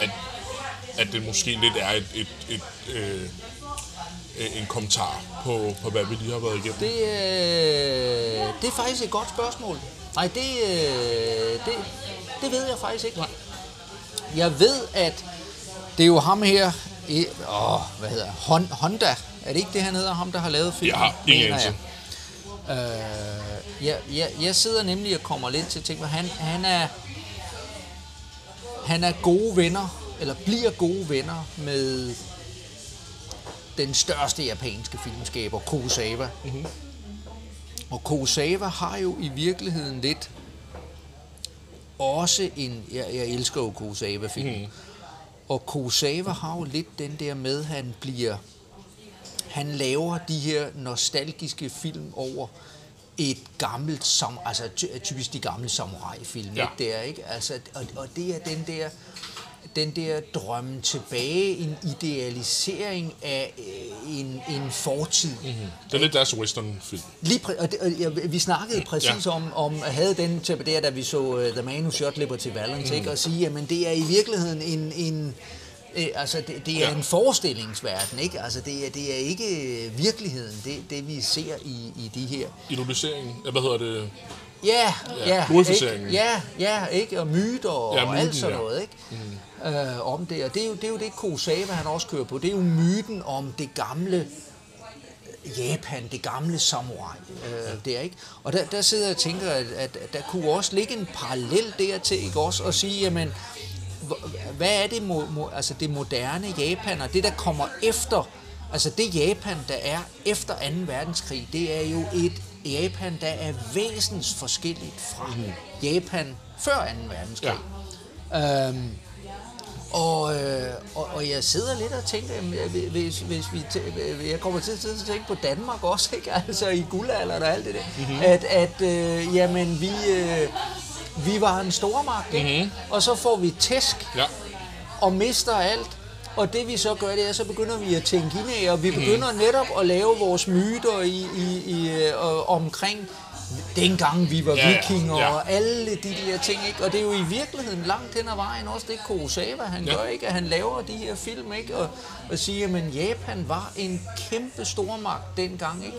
at, at det måske lidt er et, et, et, øh, en kommentar på, på, hvad vi lige har været igennem? Det, øh, det er faktisk et godt spørgsmål. Nej, det, øh, det, det ved jeg faktisk ikke. Jeg ved, at det er jo ham her, i, åh, hvad hedder han? Hon, Honda, er det ikke det, han hedder, ham der har lavet filmen? Har ingen jeg. Øh, jeg, jeg, jeg sidder nemlig og kommer lidt til at tænke, han, han er han er gode venner, eller bliver gode venner med den største japanske filmskaber, Kurosawa. Mm-hmm. Og Kurosawa har jo i virkeligheden lidt også en... Jeg, jeg elsker jo Kurosawa-film. Mm. Og Kurosawa har jo lidt den der med, han bliver... Han laver de her nostalgiske film over et gammelt, sam, altså ty- typisk de gamle samurai-film, Ja. der, ikke? Altså, og, og det er den der, den der drømme tilbage, en idealisering af øh, en, en fortid. Mm-hmm. Det er lidt deres western-film. Lige præ- og det, og jeg, vi snakkede præcis Ja. om, om, havde den til der, da vi så uh, The Man Who Shot Liberty Valance, mm. ikke? og sige, jamen det er i virkeligheden en, en øh, altså det, det er Ja. en forestillingsverden, ikke? Altså det er, det er ikke øh, virkeligheden, det, det vi ser i, i de her. Idoliseringen, hvad hedder det? Ja, Ja, ja, ikke? ja, ja, ikke? Og myter og, Ja, ja, og myten, alt sådan noget, ikke? Mm. Øh, om det, og det er, jo, det er jo det, Kurosawa han også kører på. Det er jo myten om det gamle Japan, det gamle samurai, øh, der, ikke? Og der, der sidder jeg og tænker, at, at, der kunne også ligge en parallel dertil, ikke også? Og sige, jamen, hvad er det, mo, mo, altså det moderne Japan, og det, der kommer efter, altså det Japan, der er efter 2. verdenskrig, det er jo et Japan, der er væsens forskelligt fra mm. Japan før 2. verdenskrig. Ja. Øhm, og, øh, og, og jeg sidder lidt og tænker, jamen, hvis, hvis vi tæ- jeg kommer til, at tænke på Danmark også, ikke? altså i guldalderen og alt det der, mm-hmm. at, at øh, jamen, vi, øh, vi var en stormagt, ikke? Mm-hmm. og så får vi tæsk Ja. og mister alt. Og det vi så gør, det er, så begynder vi at tænke indad, og vi begynder netop at lave vores myter i, i, i, øh, omkring dengang vi var Ja, vikinger ja. og alle de der ting, ikke? Og det er jo i virkeligheden langt hen ad vejen også det Kurosawa, han Ja. gør, ikke? At han laver de her film, ikke? Og, og siger, at Japan var en kæmpe stormagt dengang, ikke?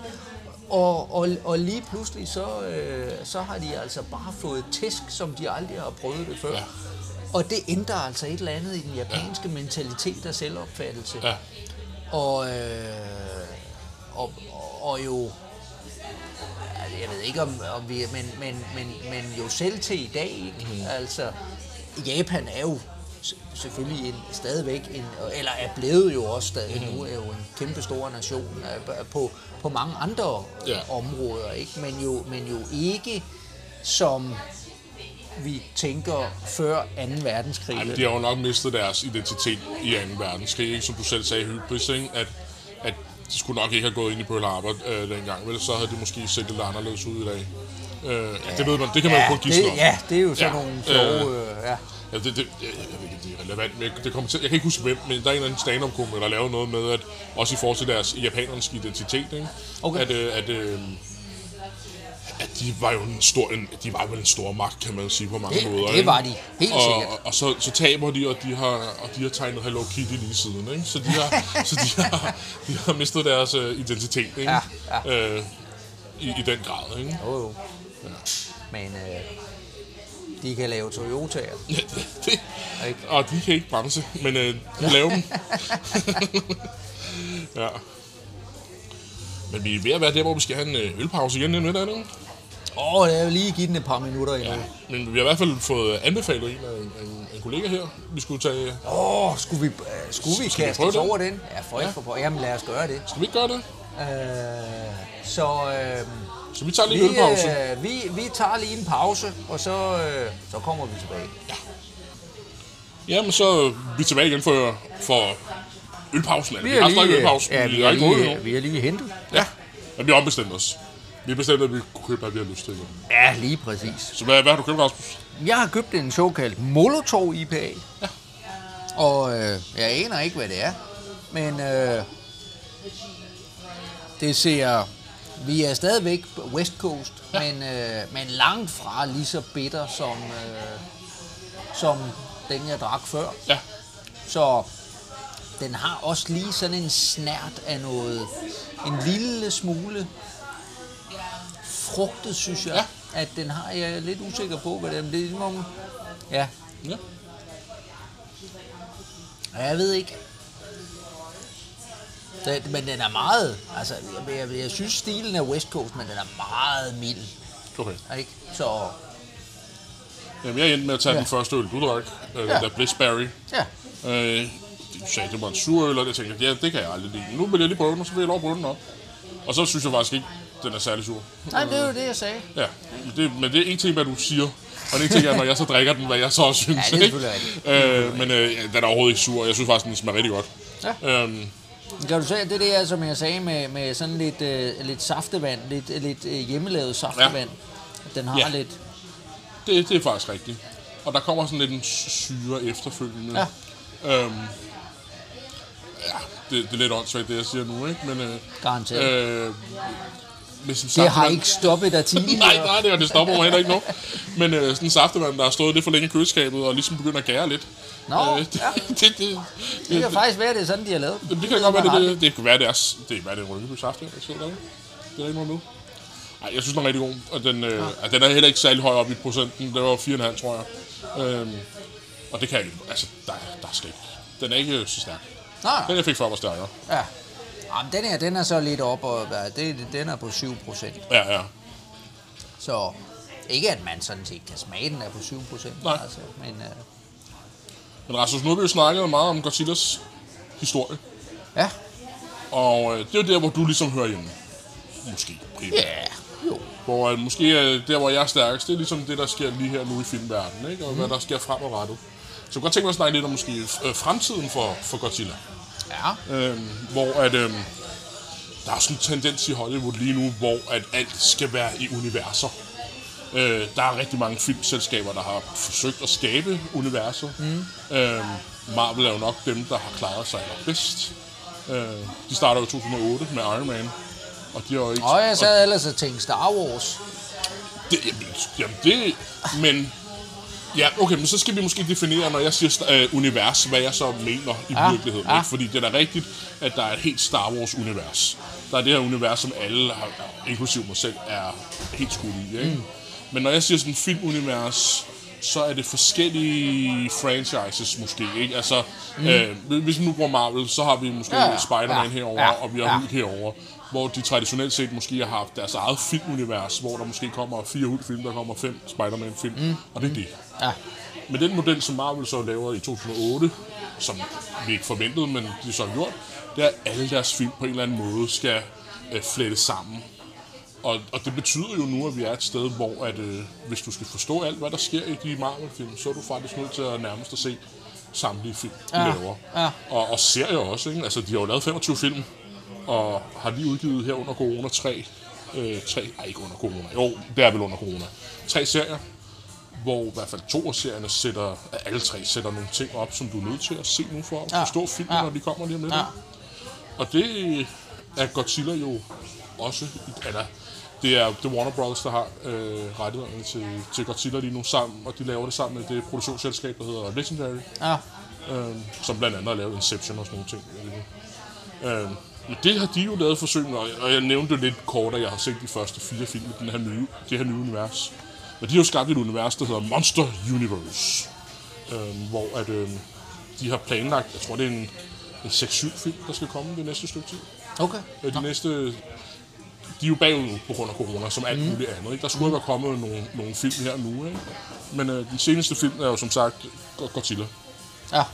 Og, og, og lige pludselig, så, øh, så har de altså bare fået tæsk, som de aldrig har prøvet det før. Ja. Og det ændrer altså et eller andet i den japanske ja. mentalitet og selvopfattelse. Ja. Og, øh, og, og jo, jeg ved ikke om, om vi, men, men, men, men jo selv til i dag, ikke? Mm. altså Japan er jo selvfølgelig en, stadigvæk en, eller er blevet jo også stadig mm. nu, er jo en kæmpe stor nation øh, på, på mange andre Ja. områder, ikke? Men, jo, men jo ikke som vi tænker før 2. verdenskrig. Ej, de har jo nok mistet deres identitet i 2. verdenskrig, ikke? som du selv sagde, Hybris, ikke? At de skulle nok ikke have gået ind i Pearl Harbor øh, dengang, vel? Så havde de måske set lidt anderledes ud i dag. Øh, ja, det ved man, det kan man jo ja, kun gisne det, ja, det er jo sådan Ja, nogle kloge... Øh, ja. Ja, det, det, jeg, jeg ved ikke, det er relevant, men det kommer til, jeg kan ikke huske hvem, men der er en eller anden stand-up komiker, der laver noget med, at også i forhold til deres japanernes identitet, ikke? Okay. At, øh, at, øh, at de var jo en stor, en, de var vel en stor magt, kan man sige på mange Det- måder. det ikke? var de, helt og, sikkert. Og, og så, så taber de, og de har, og de har tegnet Hello Kitty lige siden, ikke? Så de har, så de har, de har mistet deres øh, identitet, ikke? Ja, ja. Øh, i, I den grad, ikke? Jo, jo. Men øh, de kan lave Toyota'er. det, Ikke? og de kan ikke bremse, men øh, de laver dem. ja. Men vi er ved at være der, hvor vi skal have en øh, ølpause igen lidt, er det? Åh, oh, jeg vil lige give den et par minutter endnu. Ja. Men vi har i hvert fald fået anbefalet en af en, en, en kollega her. Vi skulle tage... Åh, oh, skulle vi, øh, skulle vi Skal vi kaste prøve os over den? Ja, for Ja. ikke for på. Jamen, lad os gøre det. Skal vi ikke gøre det? Øh, så øh, Så vi tager lige vi, en ølpause. øh, vi, vi tager lige en pause, og så, øh, så kommer vi tilbage. Jamen, så er vi tilbage igen for, for ølpausen. Altså, vi, har lige, ølpausen. ja, vi vi, gået lige, vi har lige hentet. Ja, men vi har ombestemt os. Vi har bestemt, at vi kunne købe, hvad vi har lyst til. Ja, lige præcis. Så hvad, hvad har du købt, Rasmus? Jeg har købt en såkaldt Molotov IPA. Ja. Og øh, jeg aner ikke, hvad det er. Men øh, det ser... Vi er stadigvæk West Coast, ja. men, øh, men langt fra lige så bitter som, øh, som den, jeg drak før. Ja, Så den har også lige sådan en snært af noget, en lille smule frugtet, synes jeg. Ja. At den har, jeg er lidt usikker på, hvad det er, men det er ligesom om, ja, ja. Jeg ved ikke. Det, men den er meget, altså, jeg, jeg, jeg synes stilen er West Coast, men den er meget mild, Okay. ikke? Så, Jamen, jeg endte med at tage Ja. den første øl, du drak. Øh, Ja. Der Blissberry. ja, Øh, du sagde, det var en sur øl, og jeg tænkte, ja, det kan jeg aldrig lide. Nu vil jeg lige prøve den, og så vil jeg lov at prøve den op. Og så synes jeg faktisk ikke, den er særlig sur. nej, det er jo det, jeg sagde. Ja, men det, men det er en ting, hvad du siger. Og en ting er, når jeg så drikker den, hvad jeg så også synes. Ja, det er ikke? Øh, men øh, ja, den er overhovedet ikke sur, jeg synes faktisk, den smager rigtig godt. Ja. Øhm, Kan du se, det er det, jeg, som jeg sagde med, med sådan lidt, øh, lidt saftevand, lidt, lidt øh, hjemmelavet saftevand. Den har Ja. lidt, det, det er faktisk rigtigt. Og der kommer sådan lidt en syre efterfølgende. Ja. Øhm, ja, det, det er lidt åndssvagt, det jeg siger nu, ikke? Men, øh, garanteret. øh, med sin det har saftevand- ikke stoppet dig tidligere. Nej, nej, det, og det stopper mig heller ikke nu. Men øh, sådan en saftevand, der har stået lidt for længe i køleskabet, og ligesom begynder at gære lidt. Nå, det, ja. det, det, det, Det kan faktisk være, det er sådan, de har lavet. det, det kan godt være, det, det, det kan være, det er, det, hvad er det, rynkeby saft, jeg siger der, ikke? Det er ikke noget med. Nej, jeg synes, den er rigtig god. Og den, øh, ja. den er heller ikke særlig høj op i procenten. Det var 4,5, tror jeg. Øhm, og det kan jeg ikke. Altså, der, der skal ikke. Den er ikke så stærk. Nej, Den, jeg fik før, var stærkere. ja. Jamen, den her, den er så lidt op, og det, den er på 7 procent. Ja, ja. Så ikke, at man sådan set kan smage den er på 7 procent. Nej. Altså, men øh, Men Rasmus, nu har vi jo snakket meget om Godzillas historie. ja, Og øh, det er jo der, hvor du ligesom hører hjemme. Måske primært. ja, jo. Hvor øh, måske øh, der, hvor jeg er stærkest, det er ligesom det, der sker lige her nu i filmverdenen, ikke? Og mm. hvad der sker fremadrettet. Så jeg kunne godt tænke mig at snakke lidt om måske øh, fremtiden for, for Godzilla. Ja, Øhm, hvor at, øhm, der er sådan en tendens i Hollywood lige nu, hvor at alt skal være i universer. Øh, der er rigtig mange filmselskaber, der har forsøgt at skabe universer. Mm. Øhm, Marvel er jo nok dem, der har klaret sig allerbedst. Øh, de starter jo i 2008 med Iron Man. Og de har jo ikke... og jeg sad ellers og tænkte Star Wars. Det, jamen, jamen det... Men... Ja, okay, men så skal vi måske definere, når jeg siger øh, univers, hvad jeg så mener i Ja, virkeligheden. ja. Ikke? Fordi det er da rigtigt, at der er et helt Star Wars-univers. Der er det her univers, som alle, har, inklusive mig selv, er helt skudt i. Ikke? Mm. Men når jeg siger sådan filmunivers, så er det forskellige franchises måske, ikke? Altså, mm. øh, hvis vi nu bruger Marvel, så har vi måske ja. Spider-Man Ja, herover ja, og vi har ja. Hulk herover hvor de traditionelt set måske har haft deres eget filmunivers, hvor der måske kommer fire Hulk-film, der kommer fem Spider-Man-film, mm. og det er det. Ja. Men den model, som Marvel så laver i 2008, som vi ikke forventede, men de så har gjort, det er, at alle deres film på en eller anden måde skal øh, flette sammen. Og, og det betyder jo nu, at vi er et sted, hvor at, øh, hvis du skal forstå alt, hvad der sker i de Marvel-film, så er du faktisk nødt til at nærmest at se samtlige film, de Ja, laver. ja. Og, og serier også, ikke? Altså, de har jo lavet 25 film, og har lige udgivet her under corona tre, øh, tre, ej ikke under corona, jo, det er vel under corona, tre serier, hvor i hvert fald to af serierne sætter, alle tre sætter nogle ting op, som du er nødt til at se nu for at Ja. forstå filmen, Ja. når de kommer lige om lidt. Ja. Og det er Godzilla jo også, eller det er, er Warner Brothers, der har øh, rettighederne til, til Godzilla lige nu sammen, og de laver det sammen med det produktionsselskab, der hedder Legendary, Ja. øh, som blandt andet har lavet Inception og sådan nogle ting. Øh, men det har de jo lavet forsøg med, og- jeg nævnte lidt kort, at jeg har set de første fire film i den her nye, det her nye univers. Men de har jo skabt et univers, der hedder Monster Universe, øh, hvor at, øh, de har planlagt, jeg tror det er en, en 6-7 film, der skal komme det næste stykke tid. Okay. Øh, De næste, de er jo bagud på grund af corona, som alt muligt andet. Ikke? Der skulle mm. være kommet nogle, nogle film her nu, ikke? men øh, den seneste film er jo som sagt Go- Godzilla. Ja. Jeg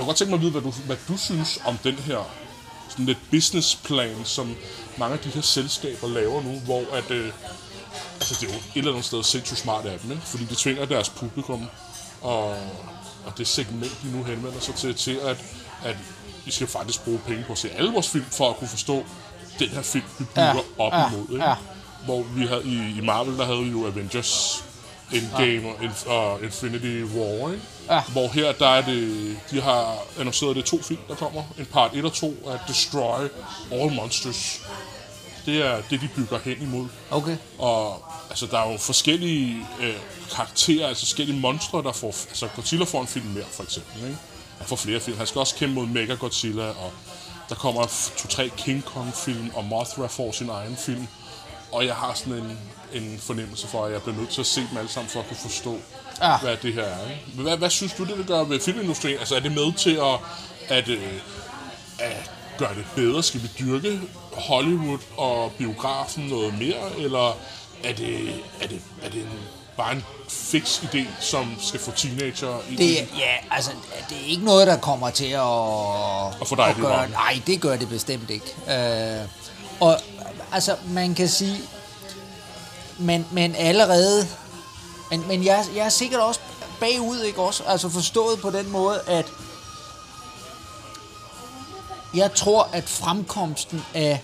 kunne godt tænke mig at vide, hvad du, hvad du synes om den her sådan lidt businessplan, som mange af de her selskaber laver nu, hvor at, øh, altså det er jo et eller andet sted sindssygt smart af dem, ikke? fordi de tvinger deres publikum og, og det segment, de nu henvender sig til, til at, at vi skal faktisk bruge penge på at se alle vores film, for at kunne forstå den her film, vi bygger Ja, op ja, imod. Ikke? ja. Hvor vi havde i, i Marvel, der havde vi jo Avengers, Endgame og, Inf- og Infinity War, ikke? Ja. Hvor her, der er det, de har annonceret, det to film, der kommer. En part 1 og 2 af Destroy All Monsters. Det er det, de bygger hen imod. Okay. Og altså, der er jo forskellige øh, karakterer, altså forskellige monstre, der får... Altså, Godzilla får en film mere, for eksempel, ikke? Han får flere film. Han skal også kæmpe mod Mega Godzilla, og der kommer to-tre King Kong-film, og Mothra får sin egen film. Og jeg har sådan en, en fornemmelse for, at jeg bliver nødt til at se dem alle sammen, for at kunne forstå, Ja. hvad det her er. Ikke? Hvad, hvad synes du, det vil gøre ved filmindustrien? Altså, er det med til at, at, øh, at gøre det bedre? Skal vi dyrke Hollywood og biografen noget mere? Eller er det, er det, er det en, bare en fix idé, som skal få teenager i Det, den? ja, altså, det er ikke noget, der kommer til at... Og få dig at gøre. Nej, det gør det bestemt ikke. Øh, og altså, man kan sige, men, men allerede... Men, men jeg, jeg er sikkert også bagud, ikke også? Altså forstået på den måde, at jeg tror, at fremkomsten af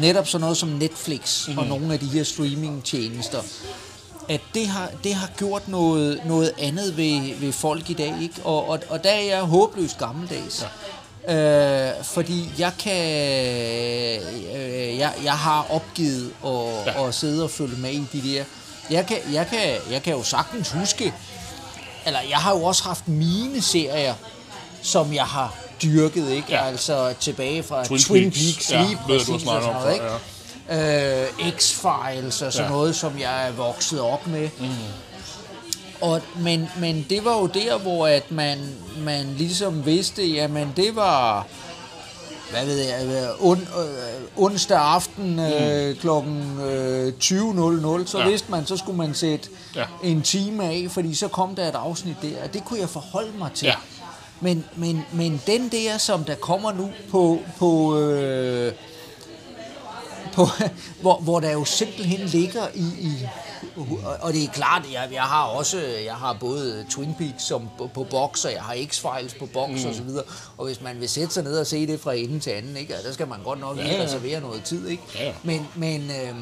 netop sådan noget som Netflix mm. og nogle af de her streamingtjenester, at det har, det har gjort noget, noget andet ved, ved folk i dag, ikke? Og, og, og der er jeg håbløst gammeldags. Ja. Øh, fordi jeg kan øh, jeg, jeg har opgivet at, ja. at sidde og følge med i de der jeg kan, jeg, kan, jeg kan jo sagtens huske eller jeg har jo også haft mine serier som jeg har dyrket ikke Ja. altså tilbage fra Twin Twin, Peaks. Peaks, Ja, lige ved du har præcis og snakket sådan om noget, før, ikke? øh, X-Files og sådan Ja. ja. noget, som jeg er vokset op med. Mm. Og, men, men det var jo der, hvor at man, man ligesom vidste, jamen det var, hvad ved jeg, on, øh, onsdag aften øh, klokken øh, 20.00, så Ja. ja. vidste man, så skulle man sætte Ja. ja. en time af, fordi så kom der et afsnit der, og det kunne jeg forholde mig til. Ja. Men, men, men den der, som der kommer nu på, på, øh, på hvor, hvor der jo simpelthen ligger i, i og- det er klart, jeg, jeg har også, jeg har både Twin Peaks som på, på box, og jeg har X-Files på box mm. og så videre. Og hvis man vil sætte sig ned og se det fra ende til anden, ikke, der skal man godt nok Ja, ja. reservere noget tid, ikke? Ja. Men, men, øh,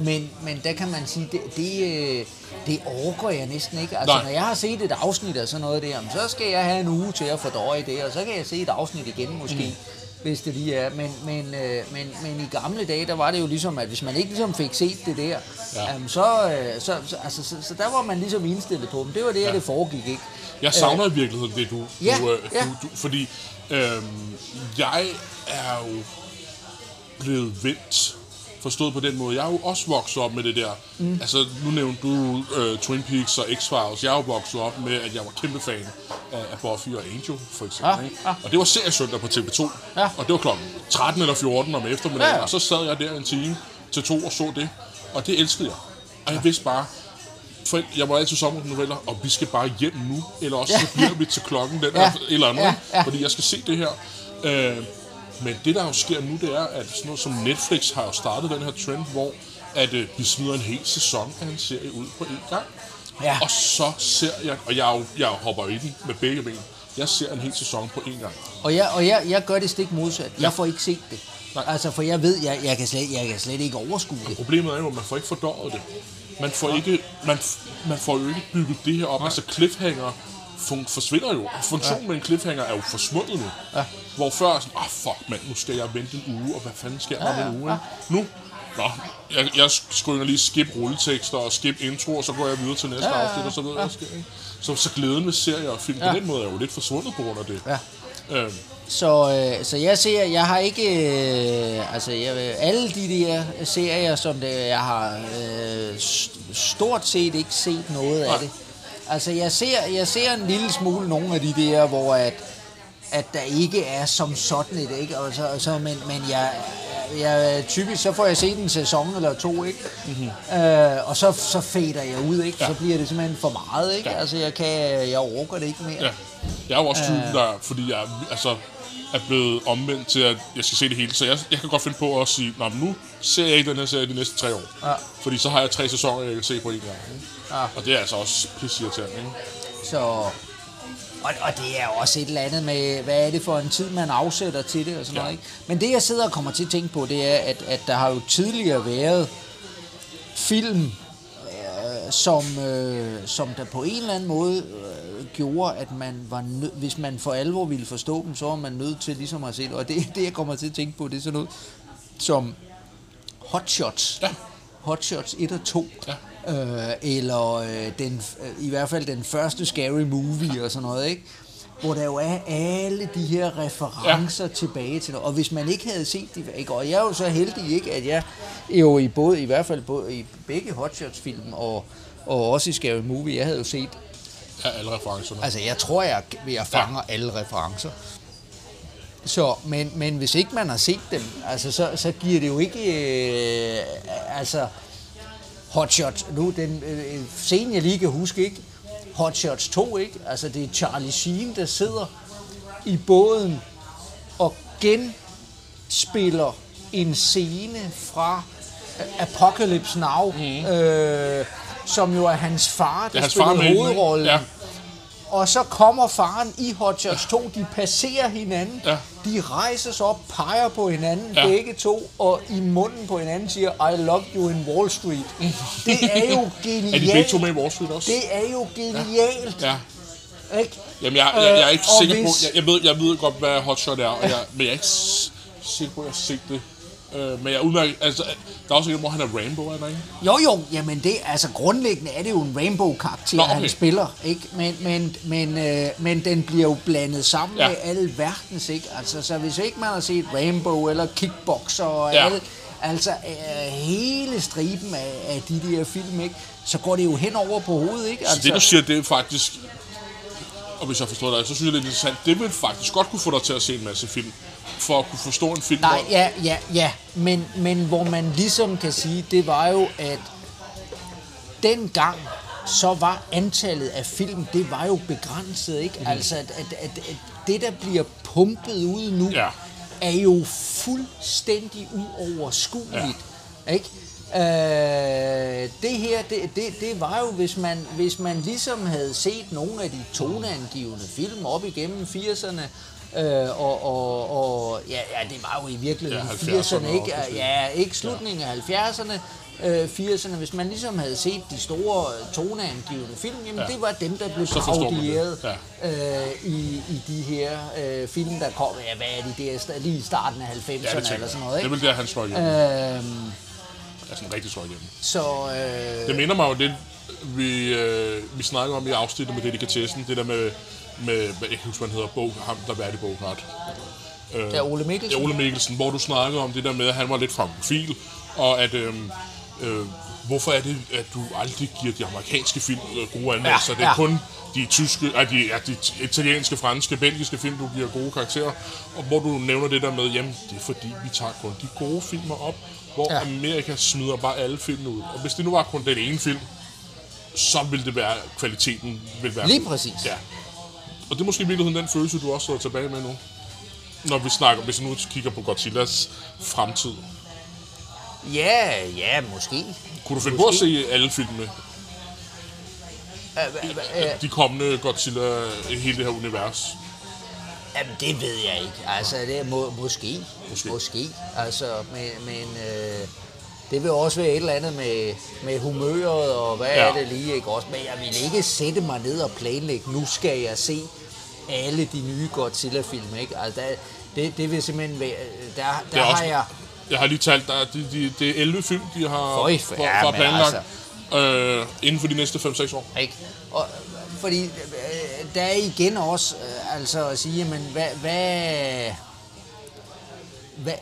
men, men der kan man sige, det, det, øh, det orker jeg næsten ikke. Altså, Nej. når jeg har set et afsnit af sådan noget der, så skal jeg have en uge til at fordøje det, og så kan jeg se et afsnit igen måske. Mm hvis det lige er. Men, men, øh, men, men i gamle dage, der var det jo ligesom, at hvis man ikke ligesom fik set det der, Ja. jamen, så, øh, så, så, altså, så, så der var man ligesom indstillet på dem. Det var det, ja. det foregik, ikke? Jeg savner i virkeligheden det, du... ja, du, øh, ja. du, du fordi øhm, jeg er jo blevet vendt Forstået på den måde. Jeg er jo også vokset op med det der. Mm. Altså, nu nævnte du uh, Twin Peaks og X-Files. Jeg er jo vokset op med, at jeg var kæmpe fan af, af Buffy og Angel, for eksempel. Ja, ikke? ja. Og det var seriesøndag på TV2. Ja. Og det var klokken 13 eller 14 om eftermiddagen. Ja, ja. Og så sad jeg der en time til to og så det. Og det elskede jeg. Og jeg vidste bare, for jeg var altid sommernoveller, og vi skal bare hjem nu, eller også så bliver vi til klokken den Ja. ja. eller andet, Ja, ja, ja. ja. fordi jeg skal se det her. Øh, men det, der jo sker nu, det er, at sådan noget som Netflix har jo startet den her trend, hvor at øh, vi smider en hel sæson af en serie ud på én gang. Ja. Og så ser jeg, og jeg, jo, jeg hopper i den med begge ben, jeg ser en hel sæson på én gang. Og jeg, og jeg, jeg gør det stik modsat. Jeg får ikke set det. Nej. Altså, for jeg ved, jeg, jeg, kan slet, jeg kan slet ikke overskue det. Problemet er jo, at man får ikke fordøjet det. Man får, ikke, man, man får jo ikke bygget det her op. Altså cliffhanger fun- forsvinder jo. Funktionen ja. med en cliffhanger er jo forsvundet nu. Ja. Hvor før sådan, ah fuck mand, nu skal jeg vente en uge, og hvad fanden sker der Ja, om en ja, uge? Ja. Nu, nå, jeg, jeg skynder lige skip rulletekster og skip intro, og så går jeg videre til næste Ja, ja, ja. afsnit, og så ved jeg, hvad sker. ikke? Så, så glæden ved serier og film Ja. på den måde er jo lidt forsvundet på grund af det. Ja. Øhm, Så, øh, så jeg ser, jeg har ikke, øh, altså jeg, alle de der serier, som det, jeg har øh, st- stort set ikke set noget af Nej. det. Altså jeg ser, jeg ser en lille smule nogle af de der, hvor at, at der ikke er som sådan et, ikke? Og så, så, men, men jeg, jeg, typisk så får jeg set en sæson eller to, ikke? Mm-hmm. Øh, og så, så fader jeg ud, ikke? Ja. Så bliver det simpelthen for meget, ikke? Ja. Altså jeg kan, jeg overgår det ikke mere. Ja. Jeg er jo også typen, der, fordi jeg altså, er blevet omvendt til, at jeg skal se det hele. Så jeg, jeg kan godt finde på at sige, men nu ser jeg ikke den her serie de næste tre år. Ja. Fordi så har jeg tre sæsoner, jeg kan se på en gang. Ikke? Ja. Og det er altså også pissirriterende. Ikke? Så, og, og det er også et eller andet med, hvad er det for en tid, man afsætter til det og sådan Ja. noget. Ikke? Men det, jeg sidder og kommer til at tænke på, det er, at, at der har jo tidligere været film, øh, som, øh, som der på en eller anden måde øh, gjorde, at man var nød, hvis man for alvor ville forstå dem, så var man nødt til ligesom at se det. Og det, det, jeg kommer til at tænke på, det er sådan noget som Hot Shots. Ja. Hot Shots 1 og 2. Ja. Øh, eller øh, den, øh, i hvert fald den første Scary Movie og sådan noget, ikke? Hvor der jo er alle de her referencer ja. tilbage til noget. Og hvis man ikke havde set det, ikke? og jeg er jo så heldig, ikke, at jeg jo i både, i hvert fald både, i begge Hot Shots film og, og også i Scary Movie, jeg havde jo set, Ja, alle referencerne. altså jeg tror, jeg, jeg fanger ja. alle referencer. Så, men, men hvis ikke man har set dem, altså, så, så giver det jo ikke, øh, altså, Hot Shots, nu den øh, scene, jeg lige kan huske, ikke? Hot Shots 2, ikke? Altså, det er Charlie Sheen, der sidder i båden og genspiller en scene fra Apocalypse Now, mm. øh, som jo er hans far, der Mhm. Er ikke? hovedrollen. Ja. Og så kommer faren i Hot Shots 2, de passerer hinanden, Ja. de rejser sig op, peger på hinanden, Ja. begge to, og i munden på hinanden siger, I love you in Wall Street. Det er jo genialt. Er de begge to med i Wall Street også? Det er jo genialt, Ja. ikke? Jamen, jeg, jeg, jeg er ikke Øh, sikker på... hvis- Jeg, jeg, ved, jeg ved godt, hvad hotshot er, og jeg, men jeg er ikke sikker på, at jeg har set det. Øh, men jeg udmærket... Altså, der er også en, hvor han er Rainbow, er der ikke? Jo, jo, jamen det, altså grundlæggende er det jo en Rainbow-karakter, Nå, okay. han spiller, ikke? Men, men, men, øh, men den bliver jo blandet sammen ja. Med alle verdens, ikke? Altså, så hvis ikke man har set Rainbow eller Kickboxer og Ja. alle, altså øh, hele striben af, af de der film, ikke? Så går det jo hen over på hovedet, ikke? Så Altså, det, du siger, det er faktisk... Og hvis jeg forstår dig, så synes jeg, det er interessant. Det vil faktisk godt kunne få dig til at se en masse film. For at kunne forstå en film. Nej, ja, ja, ja. Men, men hvor man ligesom kan sige, det var jo, at dengang, så var antallet af film, det var jo begrænset, ikke? Mm. Altså, at, at, at, at det, der bliver pumpet ud nu, Ja. er jo fuldstændig uoverskueligt, ja. ikke? Øh, det her, det, det, det var jo, hvis man, hvis man ligesom havde set nogle af de toneangivende film op igennem 80'erne, øh, og, og, og ja, ja, det var jo i virkeligheden Ja, 70'erne 80'erne, ikke? Ja, ikke slutningen af 70'erne, øh, 80'erne. Hvis man ligesom havde set de store toneangivende film, jamen Ja. det var dem, der blev parodieret Ja. øh, i, i de her øh, film, der kom, ja, hvad er de der, lige i starten af 90'erne Ja, eller sådan noget, Det er ikke? vel der, han slår igennem. Øhm, Altså, en rigtig slår igennem. så øh, Det minder mig jo lidt, vi, øh, vi snakkede om i afsnittet med delikatessen, det der med, med hvad jeg kan huske, hvad han hedder, bog, ham der er i Bogart. Øh, Ja, Ole Mikkelsen. Ja, Ole Mikkelsen, hvor du snakkede om det der med, at han var lidt frankofil, og at... Øh, øh, hvorfor er det, at du aldrig giver de amerikanske film gode anmeldelser? Ja, det er kun de tyske, øh, de, ja, de italienske, franske, belgiske film, du giver gode karakterer. Og hvor du nævner det der med, jamen, det er fordi, vi tager kun de gode filmer op, hvor Ja. Amerika smider bare alle filmene ud. Og hvis det nu var kun den ene film, så vil det være, kvaliteten vil være Lige præcis. Ja. Og det er måske i virkeligheden den følelse, du også sidder tilbage med nu. Når vi snakker, hvis vi nu kigger på Godzillas fremtid. Ja, ja, måske. Kunne du finde på at se alle filmene? Øh, øh, øh, De kommende Godzilla, hele det her univers. Jamen, det ved jeg ikke. Altså, det er må, måske. Måske. Måske. Altså, men, men øh, det vil også være et eller andet med, med humøret, og hvad ja. Er det lige, ikke også? Men jeg vil ikke sætte mig ned og planlægge, nu skal jeg se alle de nye Godzilla-film, ikke? Altså, der, det, det vil simpelthen være... Der, der er har også, jeg... Jeg har lige talt, der er, de, de, det er 11 film, de har Føj, for- for, ja, for planlagt øh, inden for de næste 5-6 år. Ikke? Og, fordi øh, der er igen også øh, altså at sige, men hvad, hvad, hvad,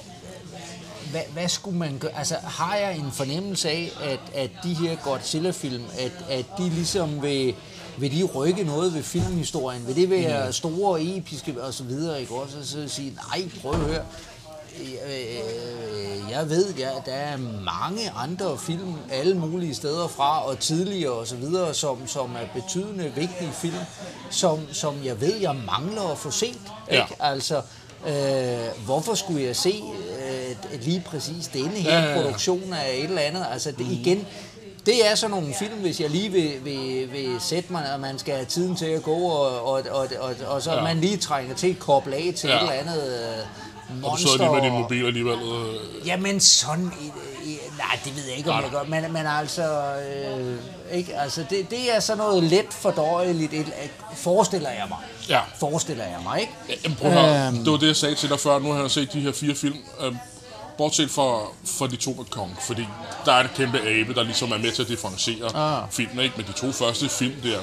hvad, hvad skulle man gøre? Altså har jeg en fornemmelse af, at, at de her Godzilla-film, at, at de ligesom vil, vil de rykke noget ved filmhistorien? Vil det være store, episke og så videre, ikke også? Og så sige, nej, prøv at høre. Øh, jeg ved, ja, der er mange andre film alle mulige steder fra, og tidligere og så videre, som, som er betydende vigtige film, som, som jeg ved, jeg mangler at få set. Ja. Ikke? Altså, øh, hvorfor skulle jeg se øh, lige præcis denne her Ja, ja, ja. produktion af et eller andet? Altså, det, igen, det er sådan nogle film, hvis jeg lige vil, vil, vil sætte mig, og man skal have tiden til at gå, og, og, og, og, og så. Ja. man lige trænger til at koble af til Ja. et eller andet øh, Og du monster. sidder lige med din mobil alligevel. Øh, Jamen sådan, i, nej det ved jeg ikke om Nej, jeg gør, men, men altså, øh, ikke, altså det, det er sådan noget let fordøjeligt, et, et, forestiller jeg mig. Ja. Forestiller jeg mig, ikke? Jamen, prøv at. Øhm. Det var det, jeg sagde til dig før. Nu har jeg set de her fire film. Øhm, bortset fra, fra de to med Kong, fordi der er en kæmpe abe, der ligesom er med til at differentiere Ah. filmen, ikke? Men de to første film der,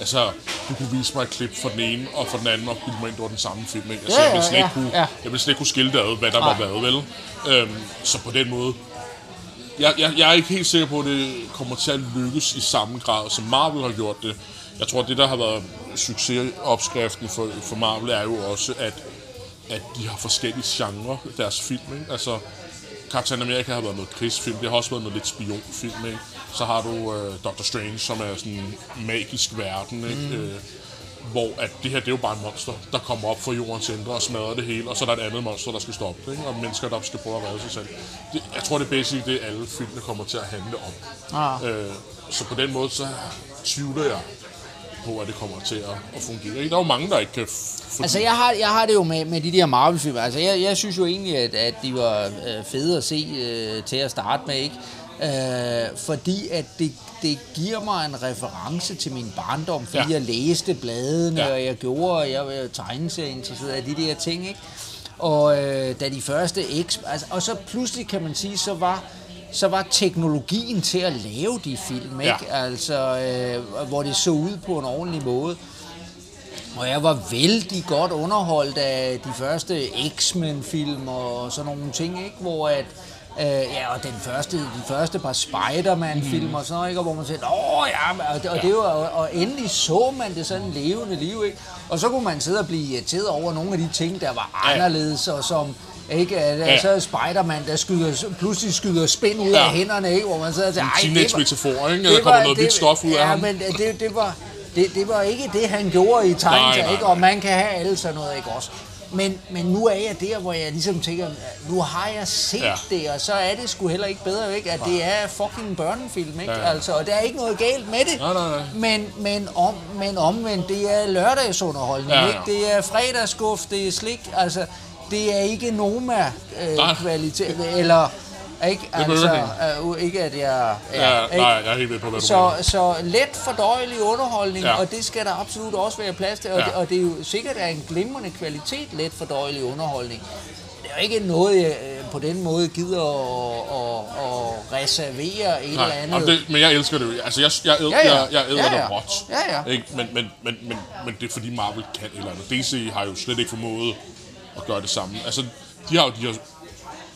altså, du kunne vise mig et klip fra den ene og fra den anden, og bilde mig ind, det var den samme film, ikke? Altså, Ja, jeg ville slet ikke kunne, ja. jeg ville slet ikke kunne skille det ad, hvad der var Nej. hvad, vel? Øhm, så på den måde, jeg, jeg, jeg er ikke helt sikker på, at det kommer til at lykkes i samme grad, som Marvel har gjort det. Jeg tror, det, der har været succesopskriften for, for Marvel, er jo også, at, at de har forskellige genrer, deres film. Ikke? Altså, Captain America har været noget krigsfilm, det har også været noget lidt spionfilm. Ikke? Så har du uh, Doctor Strange, som er sådan en magisk verden, ikke? Mm. Øh, hvor at det her, det er jo bare en monster, der kommer op fra jordens indre og smadrer det hele, og så er der et andet monster, der skal stoppe det, ikke? og mennesker, der skal prøve at redde sig selv. Det, jeg tror, det er basic, det alle filmene kommer til at handle om. Ah. Øh, så på den måde, så tvivler jeg på, at det kommer til at, at fungere. Der er jo mange, der ikke kan... f- Altså, jeg har, jeg har det jo med, med de der Marvel-film. Altså, jeg, jeg synes jo egentlig, at, at de var øh, fede at se øh, til at starte med, ikke? Øh, fordi at det, det giver mig en reference til min barndom, fordi ja. Jeg læste bladene. Ja. og jeg gjorde, og jeg var tegneserieinteresseret af de der ting, ikke? Og øh, da de første X... Altså, og så pludselig kan man sige, så var så var teknologien til at lave de film, ikke? Ja. Altså, øh, hvor det så ud på en ordentlig måde. Og jeg var vældig godt underholdt af de første X-Men-film og sådan nogle ting, ikke? Hvor at, øh, ja, og den første, de første par Spider-Man-film og sådan noget, ikke? Og hvor man sagde, åh ja, og det, og, det var, og, og endelig så man det sådan levende liv, ikke? Og så kunne man sidde og blive irriteret over nogle af de ting, der var Ja. anderledes, og som, ikke? At, Ja. Så er Spider-Man, der skyder, pludselig skyder spind ud ja. Ja. af hænderne, ikke? Hvor man sidder og siger, en det teenage-metafor, ikke? Der kommer noget hvidt stof ud af ja, ham. men det, det, var, det, det var ikke det, han gjorde i Nej, tegnet, nej, ikke? Og man kan have alle sådan noget, ikke også? Men, men nu er jeg der, hvor jeg ligesom tænker, nu har jeg set ja. Det, og så er det sgu heller ikke bedre, ikke? At det er fucking børnefilm, ikke? Ja. Altså, og der er ikke noget galt med det. Nej, nej, nej. Men, men, om, men omvendt, det er lørdagsunderholdning, Ja, ja. ikke? Det er fredagsguff, det er slik, altså, det er ikke. Noma-kvalitet, eller... Ikke, altså, uh, ikke at jeg... Ja, ikke? nej, jeg er helt med på, hvad du Så, mener. så let fordøjelig underholdning, ja. Ja. og det skal der absolut også være plads til. Og, Ja. det, og det er jo sikkert er en glimrende kvalitet, let fordøjelig underholdning. Det er jo ikke noget, jeg øh, på den måde gider at, at, at reservere et eller Nej, andet. jamen det, men jeg elsker det jo. Altså, jeg, jeg, jeg, Ja, ja. jeg, jeg æder Ja, ja. det råt. Ja, ja. Ikke? Men, men, men, men, men det er fordi Marvel kan et eller andet. DC har jo slet ikke formået at gøre det samme. Altså, de har jo de her,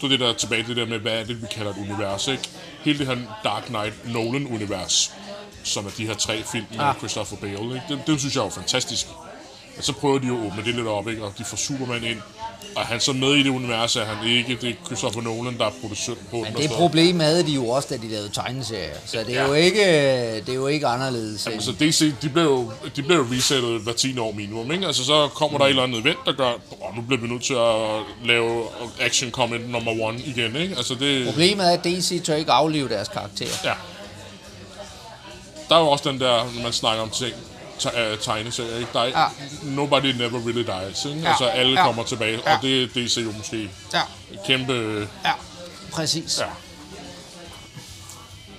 så det der tilbage til det der med, hvad er det, vi kalder et univers, ikke? Hele det her Dark Knight Nolan-univers, som er de her tre film med Ah. Christopher Bale, ikke? Det, det synes jeg er jo fantastisk. Og så prøver de jo at åbne det lidt op, ikke? Og de får Superman ind. Og er han så med i det univers, er han ikke. Det er Christopher Nolan, der er producent på. Men det problem havde de jo også, da de lavede tegneserier. Så det er, Ja. jo, ikke, det er jo ikke anderledes. Jamen, så DC, de bliver jo, de jo resettet hver 10 år minimum, ikke? Altså, så kommer der et eller andet event, der gør, åh, nu bliver vi nødt til at lave action comment number one igen, ikke? Altså, det... Problemet er, at DC tør ikke aflive deres karakterer. Ja. Der er jo også den der, når man snakker om ting, te- øh, tegneserier, ikke? Der er, Ja. Nobody never really dies, ikke? Ja. Altså, alle Ja. kommer tilbage, Ja. og det er DC jo måske Ja, kæmpe... ja. præcis. Ja.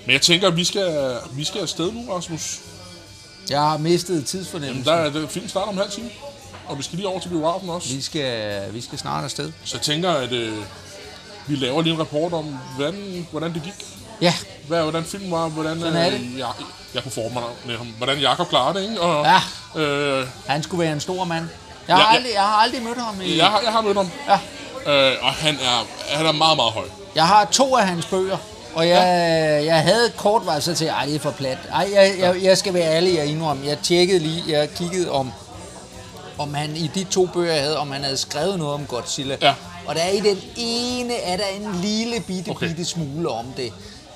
Men jeg tænker, at vi skal, vi skal afsted nu, Rasmus. Jeg har mistet Jamen, tidsfornemmelsen. der er det film starter om halv time. Og vi skal lige over til biografen også. Vi skal, vi skal snart afsted. Så jeg tænker, at øh, vi laver lige en rapport om, hvordan, hvordan det gik. Ja, Hvad, hvordan filmen var, hvordan Sådan er øh, det. jeg, jeg forme mig med ham, hvordan Jakob klarede det, ikke? Og, Ja. Øh, han skulle være en stor mand. Jeg har, Ja, ja. aldrig, jeg har aldrig mødt ham. I, jeg, har, jeg har mødt ham, ja. øh, og han er, han er meget, meget høj. Jeg har to af hans bøger, og jeg, jeg havde kort vej så til, ej, det er for plat. Ej, jeg, jeg, jeg skal være ærlig, jeg indrømme. Jeg tjekkede lige, jeg kiggede om, om han i de to bøger, jeg havde, om han havde skrevet noget om Godzilla. Ja. Og der er i den ene, er der en lille bitte, okay. bitte smule om det.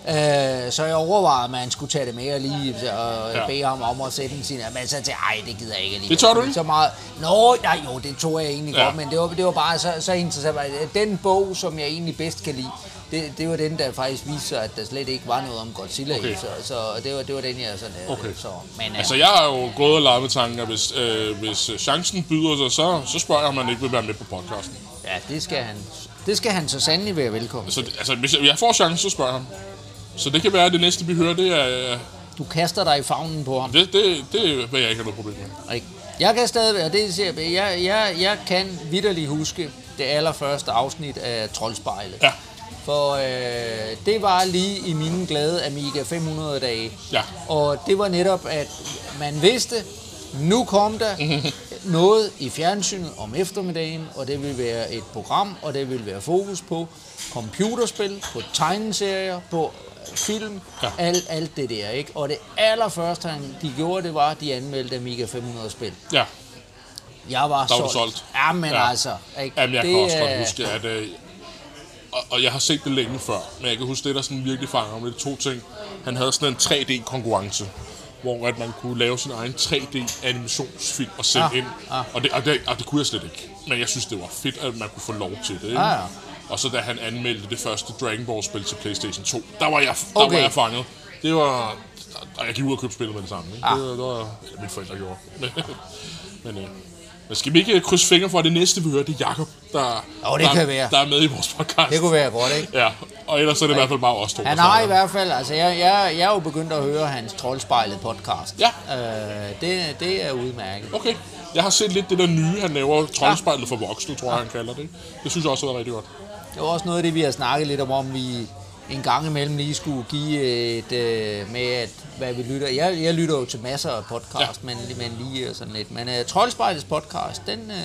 Øh, så jeg overvejede, at man skulle tage det med og lige og Ja. ja. bede ham om at sætte den sin. Men så tænkte jeg, ej, det gider jeg ikke alligevel. Det tør du ikke? Så meget. Nå, nej, jo, det tog jeg egentlig Ja. godt, men det var, det var bare så, så interessant. Den bog, som jeg egentlig bedst kan lide, det, det var den, der faktisk viste sig, at der slet ikke var noget om Godzilla Okay. i. Så, så det, var, det var den, jeg sådan... øh, Okay. Så, men, Altså, altså, jeg har jo gået og leget med tanken, at hvis, øh, hvis chancen byder sig, så, så spørger jeg, om han ikke vil være med på podcasten. ja, det skal han, det skal han så sandelig være velkommen. Så, altså, hvis jeg, jeg får chancen, så spørger jeg ham. Så det kan være, at det næste, vi hører, det er... øh, Du kaster dig i favnen på ham. Det, det, det vil jeg ikke have noget problem med. Ikke? Jeg kan stadig, og det siger jeg, jeg, jeg, jeg kan vidderligt huske det allerførste afsnit af Troldspejlet. Ja, For øh, det var lige i mine glade Amiga 500 dage. Ja. Og det var netop, at man vidste, nu kom der noget i fjernsynet om eftermiddagen, og det vil være et program, og det vil være fokus på computerspil, på tegneserier, på film, Ja. alt, alt det der, ikke? Og det allerførste, han- de gjorde, det var, at de anmeldte Amiga 500 spil. ja. Jeg var, Der solgt. solgt. Ja, men Ja. altså. Ikke? Jamen, jeg kan også godt huske, at... Øh, og, og jeg har set det længe før, men jeg kan huske det, der sådan virkelig fanger mig, det to ting. Han havde sådan en 3D-konkurrence, hvor at man kunne lave sin egen 3D-animationsfilm og sende Ah, ind. ah. Og, det, og, det, og det kunne jeg slet ikke. Men jeg synes, det var fedt, at man kunne få lov til det. Ikke? Ah, ja. Og så da han anmeldte det første Dragon Ball-spil til PlayStation 2, der var jeg, der Okay. var jeg fanget. Det var... Og jeg gik ud og købte spillet med det samme. Ikke? Ah. Det, var, det var eller mine forældre gjorde. Men, men, øh, men skal vi ikke krydse fingre for, at det næste, vi hører, det er Jacob, der, Jo, det der, kan være. der er med i vores podcast. Det kunne være godt, ikke? Ja, og ellers er det i hvert fald bare os to. Han har i hvert fald, altså jeg, jeg, jeg er jo begyndt at høre hans troldspejlet podcast. Ja. Øh, det, det er udmærket. Okay, jeg har set lidt det der nye, han laver, Troldspejlet for voksne, tror jeg, han kalder det. Det synes jeg også været rigtig godt. Det var også noget af det, vi har snakket lidt om, om vi en gang imellem lige skulle give et øh, med, at, hvad vi lytter. Jeg, jeg lytter jo til masser af podcast, ja. men, men lige sådan lidt. Men uh, Troldspejlets podcast, den, uh,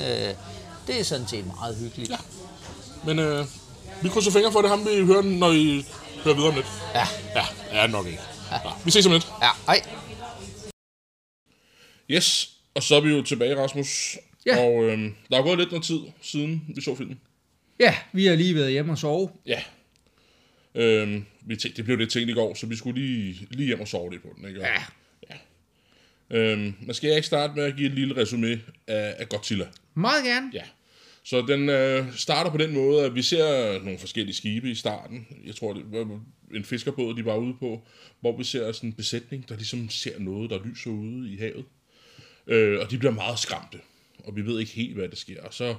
det er sådan set meget hyggeligt. Ja. Men øh, vi krydser fingre for det, ham vi hører, når I hører videre om lidt. Ja. Ja, ja nok ikke. Ja. vi ses om lidt. Ja, hej. Yes, og så er vi jo tilbage, Rasmus. Ja. Og øh, der er gået lidt noget tid, siden vi så filmen. Ja, vi har lige været hjemme og sove. Ja. Øhm, vi tænkte, det blev lidt tænkt i går, så vi skulle lige, lige hjem og sove lidt på den, ikke? Ja. ja. Øhm, men skal jeg ikke starte med at give et lille resume af, af Godzilla? Meget gerne. Ja. Så den øh, starter på den måde, at vi ser nogle forskellige skibe i starten. Jeg tror, det var en fiskerbåd, de var ude på, hvor vi ser sådan en besætning, der ligesom ser noget, der lyser ude i havet. Øh, og de bliver meget skræmte, og vi ved ikke helt, hvad der sker. Og så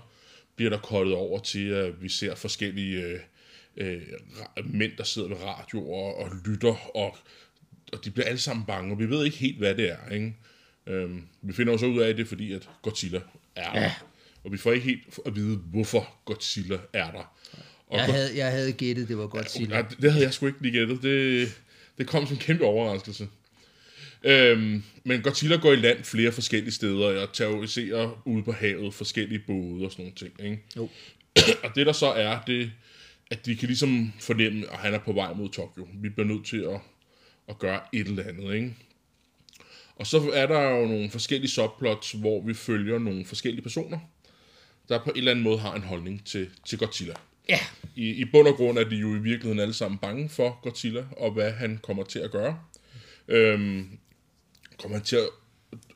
bliver der kortet over til, at vi ser forskellige øh, øh, mænd, der sidder ved radioer og lytter, og, og de bliver alle sammen bange, og vi ved ikke helt, hvad det er. Ikke? Øhm, vi finder jo så ud af, det fordi, at Godzilla er der. Ja. Og vi får ikke helt at vide, hvorfor Godzilla er der. Og Jeg havde, jeg havde gættet, det var. Nej, det- det havde jeg sgu ikke lige gættet. Det, det kom som en kæmpe overraskelse. Øhm, men Godzilla går i land flere forskellige steder og terroriserer ude på havet forskellige både og sådan nogle ting. Ikke? Jo. og det der så er, det at de kan ligesom fornemme, at han er på vej mod Tokyo. Vi bliver nødt til at, at gøre et eller andet, ikke? Og så er der jo nogle forskellige subplots, hvor vi følger nogle forskellige personer, der på en eller anden måde har en holdning til, til Godzilla. Ja, I, I bund og grund er de jo i virkeligheden alle sammen bange for Godzilla, og hvad han kommer til at gøre. Øhm, kommer til at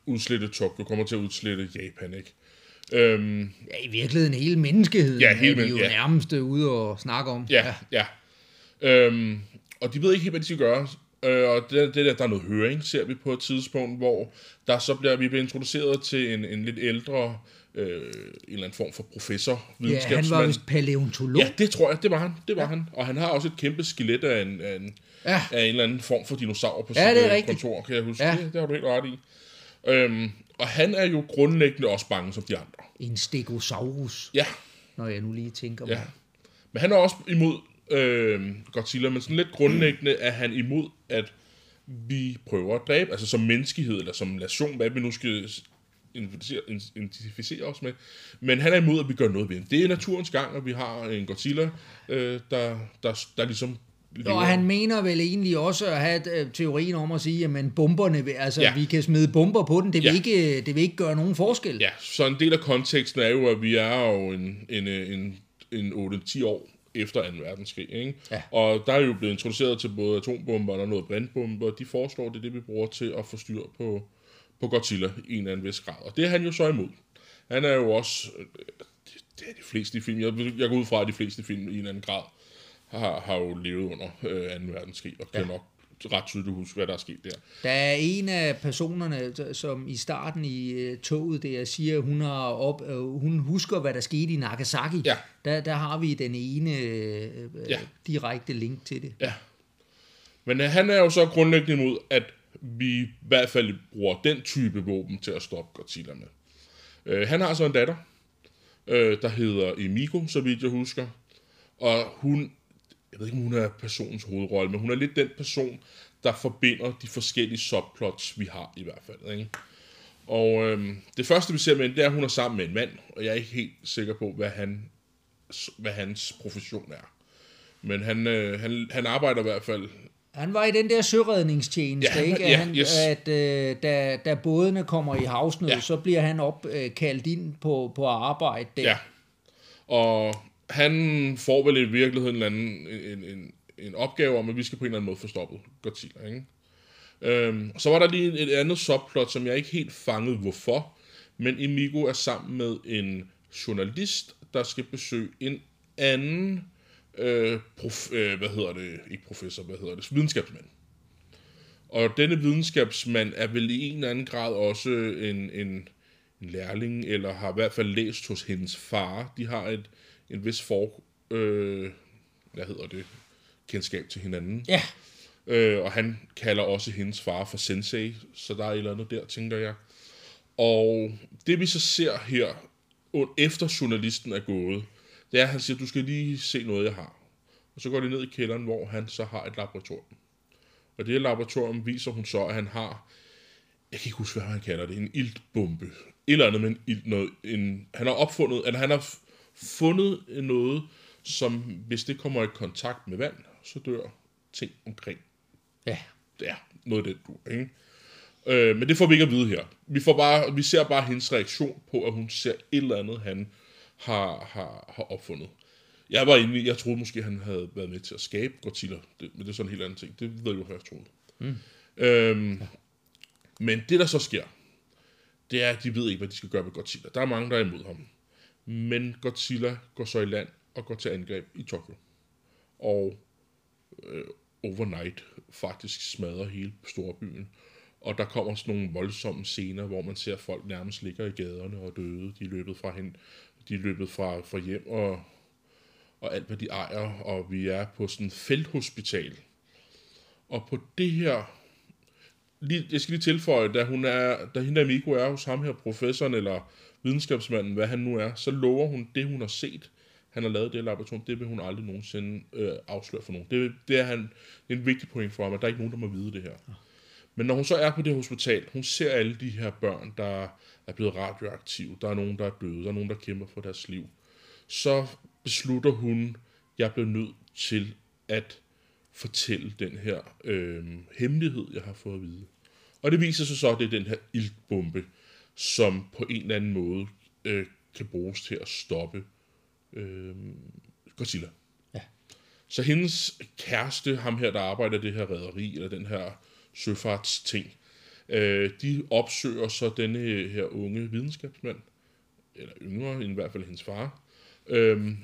udslette Tokyo, kommer til at udslette Japan, ikke? Øhm, ja i virkeligheden hele menneskeheden Ja, hele er de jo ja. nærmest ude og snakke om. Ja, ja. Øhm, og de ved ikke helt, hvad de skal gøre. Øh, og det, det der, der er noget høring, ser vi på et tidspunkt, hvor der så bliver, vi bliver introduceret til en, en lidt ældre, øh, en eller anden form for professor, ja han videnskabsmand. var vist paleontolog. Ja, det tror jeg, det var han. Det var ja. han. Og han har også et kæmpe skelet af en, af en, Ja. af en eller anden form for dinosaur på Ja, sit det er øh, rigtigt. kontor, kan jeg huske. Ja. Det, det har du helt ret i. Øhm, og han er jo grundlæggende også bange som de andre. En stegosaurus, Ja, når jeg nu lige tænker Ja. mig. Men han er også imod øh, Godzilla, men sådan lidt grundlæggende er han imod, at vi prøver at dræbe, altså som menneskehed, eller som nation, hvad vi nu skal identificere, os med. Men han er imod, at vi gør noget ved det. Det er naturens gang, at vi har en Godzilla, øh, der, der, der ligesom lever. Og han mener vel egentlig også at have øh, teorien om at sige, at bomberne, vil- altså Ja. vi kan smide bomber på den, det vil, Ja. ikke, det vil ikke gøre nogen forskel. Ja, så en del af konteksten er jo, at vi er jo en, en, en, en 8-10 år efter 2. verdenskrig. Ikke? Ja. Og der er jo blevet introduceret til både atombomber og noget brandbomber, de foreslår, det er det, vi bruger til at få styr på, på Godzilla i en eller anden vis grad. Og det er han jo så imod. Han er jo også, øh, det, det er de fleste i film, jeg, jeg går ud fra, at de fleste film i en eller anden grad har, har jo levet under øh, 2. verdenskrig, og kan ja. nok ret tydeligt huske, hvad der er sket der. Der er en af personerne, som i starten i øh, toget der siger, at hun, har op, øh, hun husker, hvad der skete i Nagasaki. Ja. Der, der har vi den ene øh, Ja. ja. direkte link til det. Ja. Men øh, han er jo så grundlæggende imod, at vi i hvert fald bruger den type våben til at stoppe Godzilla med. Øh, han har så en datter, øh, der hedder Emiko, så vidt jeg husker. Og hun, jeg ved ikke, om hun er personens hovedrolle, men hun er lidt den person, der forbinder de forskellige subplots, vi har i hvert fald. Ikke? Og øh, det første, vi ser med hende, det er, at hun er sammen med en mand, og jeg er ikke helt sikker på, hvad, han, hvad hans profession er. Men han, øh, han, han arbejder i hvert fald Han var i den der søredningstjeneste, Ja, ikke? ja, At, han, yes. at øh, da, da bådene kommer i havsnød, Ja. ja. så bliver han opkaldt ind på, på arbejde der. Ja. Og han får vel i virkeligheden en, anden, en, en, en opgave om, at vi skal på en eller anden måde få stoppet Godzilla. Ikke? Øhm, så var der lige et andet subplot, som jeg ikke helt fangede hvorfor, men Emigo er sammen med en journalist, der skal besøge en anden, øh, prof, øh, hvad hedder det, ikke professor, hvad hedder det, videnskabsmand. Og denne videnskabsmand er vel i en eller anden grad også en, en, en lærling, eller har i hvert fald læst hos hendes far. De har et, en vis for, øh, hvad hedder det, kendskab til hinanden. Ja. Øh, og han kalder også hendes far for sensei, så der er et eller andet der, tænker jeg. Og det vi så ser her, efter journalisten er gået, det er, at han siger, du skal lige se noget, jeg har. Og så går de ned i kælderen, hvor han så har et laboratorium. Og det her laboratorium viser hun så, at han har, jeg kan ikke huske, hvad han kalder det, en iltbombe. Et eller andet med en ilt, noget, en, han har opfundet, eller han har fundet noget, som hvis det kommer i kontakt med vand, så dør ting omkring ja. ja, noget af det, du, ikke? Øh, men det får vi ikke at vide her. Vi, får bare, vi ser bare hendes reaktion på, at hun ser et eller andet, han har, har, har opfundet. Jeg var inde jeg troede måske, han havde været med til at skabe Godzilla, det, men det er sådan en helt anden ting. Det ved jeg jo, jeg troede. Mm. Øhm, men det, der så sker, det er, at de ved ikke, hvad de skal gøre med Godzilla. Der er mange, der er imod ham. Men Godzilla går så i land og går til angreb i Tokyo. Og øh, overnight faktisk smadrer hele storbyen. Og der kommer sådan nogle voldsomme scener, hvor man ser folk nærmest ligger i gaderne og døde. De er løbet fra hen, de er løbet fra, fra hjem og, og alt, hvad de ejer. Og vi er på sådan et felthospital. Og på det her... Lige, jeg skal lige tilføje, da, hun er, da hende der Miko er hos ham her, professoren eller videnskabsmanden, hvad han nu er, så lover hun det, hun har set, han har lavet det laboratorium, det vil hun aldrig nogensinde øh, afsløre for nogen. Det, det, er han, det er en vigtig point for ham, at der er ikke nogen, der må vide det her. Men når hun så er på det hospital, hun ser alle de her børn, der er blevet radioaktive. Der er nogen, der er døde. Der er nogen, der kæmper for deres liv. Så beslutter hun, jeg bliver nødt til at fortælle den her øh, hemmelighed, jeg har fået at vide. Og det viser sig så, at det er den her iltbombe, som på en eller anden måde øh, kan bruges til at stoppe øh, Godzilla. Ja. Så hendes kæreste, ham her, der arbejder i det her rederi, eller den her søfartsting, øh, de opsøger så denne her unge videnskabsmand, eller yngre end i hvert fald hendes far. Øhm,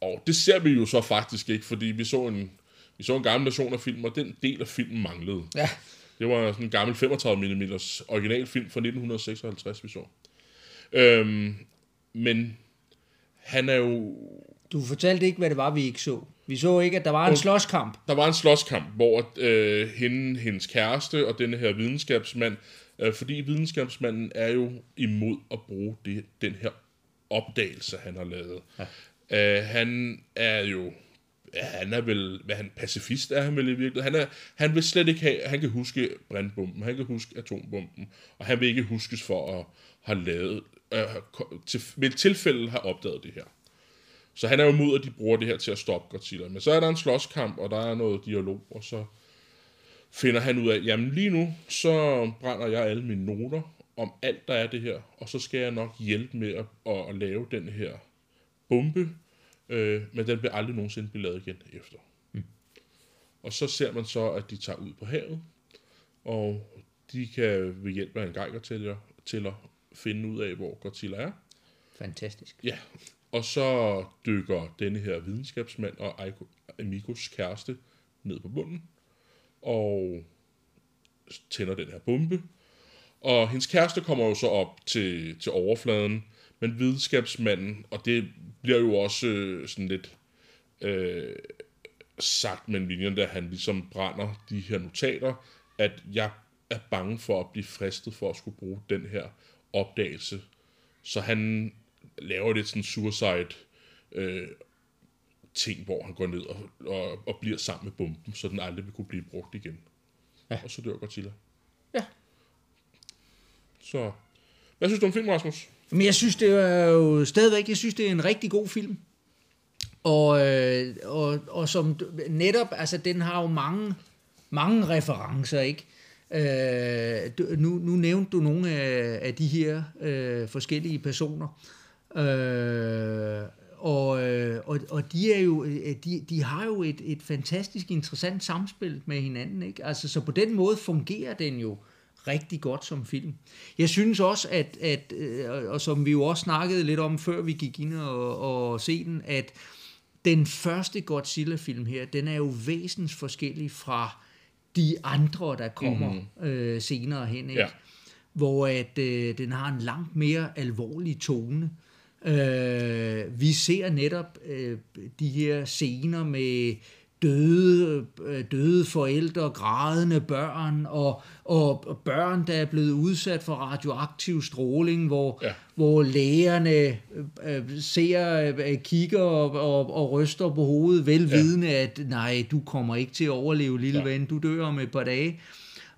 og det ser vi jo så faktisk ikke, fordi vi så en, vi så en gammel version af filmen, og den del af filmen manglede. Ja. Det var sådan en gammel 35 mm originalfilm fra 1956, vi så. Øhm, men han er jo... Du fortalte ikke, hvad det var, vi ikke så. Vi så ikke, at der var en slåskamp. Der var en slåskamp, hvor øh, hende, hendes kæreste og denne her videnskabsmand, øh, fordi videnskabsmanden er jo imod at bruge det, den her opdagelse, han har lavet. Ja. Øh, han er jo han er vel, hvad han, pacifist er han vel i virkeligheden. Han, er, han vil slet ikke have, han kan huske brandbomben, han kan huske atombomben, og han vil ikke huskes for at have lavet, øh, til, ved tilfælde har opdaget det her. Så han er jo imod, at de bruger det her til at stoppe Godzilla. Men så er der en slåskamp, og der er noget dialog, og så finder han ud af, jamen lige nu, så brænder jeg alle mine noter om alt, der er det her, og så skal jeg nok hjælpe med at, at, at lave den her bombe, øh, men den vil aldrig nogensinde blive lavet igen efter. Mm. Og så ser man så, at de tager ud på havet, og de kan ved hjælp af en geigertæller tæller finde ud af, hvor Godzilla er. Fantastisk. Ja, og så dykker denne her videnskabsmand og Aiko, Amikos kæreste ned på bunden, og tænder den her bombe. Og hendes kæreste kommer jo så op til, til overfladen, men videnskabsmanden, og det bliver jo også øh, sådan lidt øh, sagt med linjen, da han ligesom brænder de her notater, at jeg er bange for at blive fristet for at skulle bruge den her opdagelse. Så han laver lidt sådan suicide øh, ting, hvor han går ned og, og, og bliver sammen med bomben, så den aldrig vil kunne blive brugt igen. Ja. Og så dør Godzilla. Ja. Så, hvad synes du om filmen, Rasmus? Men jeg synes, det er jo stadigvæk, jeg synes, det er en rigtig god film. Og, øh, og, og som netop, altså den har jo mange, mange referencer, ikke? Øh, du, nu, nu nævnte du nogle af, af de her øh, forskellige personer. Øh, og, øh, og, og de er jo øh, de, de har jo et, et fantastisk interessant samspil med hinanden, ikke? Altså så på den måde fungerer den jo rigtig godt som film. Jeg synes også, at, at øh, og- og som vi jo også snakkede lidt om, før vi gik ind og, og se den, at den første Godzilla-film her, den er jo væsens forskellig fra de andre, der kommer mm. øh, senere hen. Ikke? Ja. Hvor at øh, den har en langt mere alvorlig tone. Øh, vi ser netop øh, de her scener med døde, øh, døde forældre, grædende børn, og, og børn, der er blevet udsat for radioaktiv stråling, hvor, Ja. hvor lægerne øh, øh, ser, øh, kigger og, og, og ryster på hovedet, velvidende, ja. at nej, du kommer ikke til at overleve, lille ja. ven, du dør om et par dage.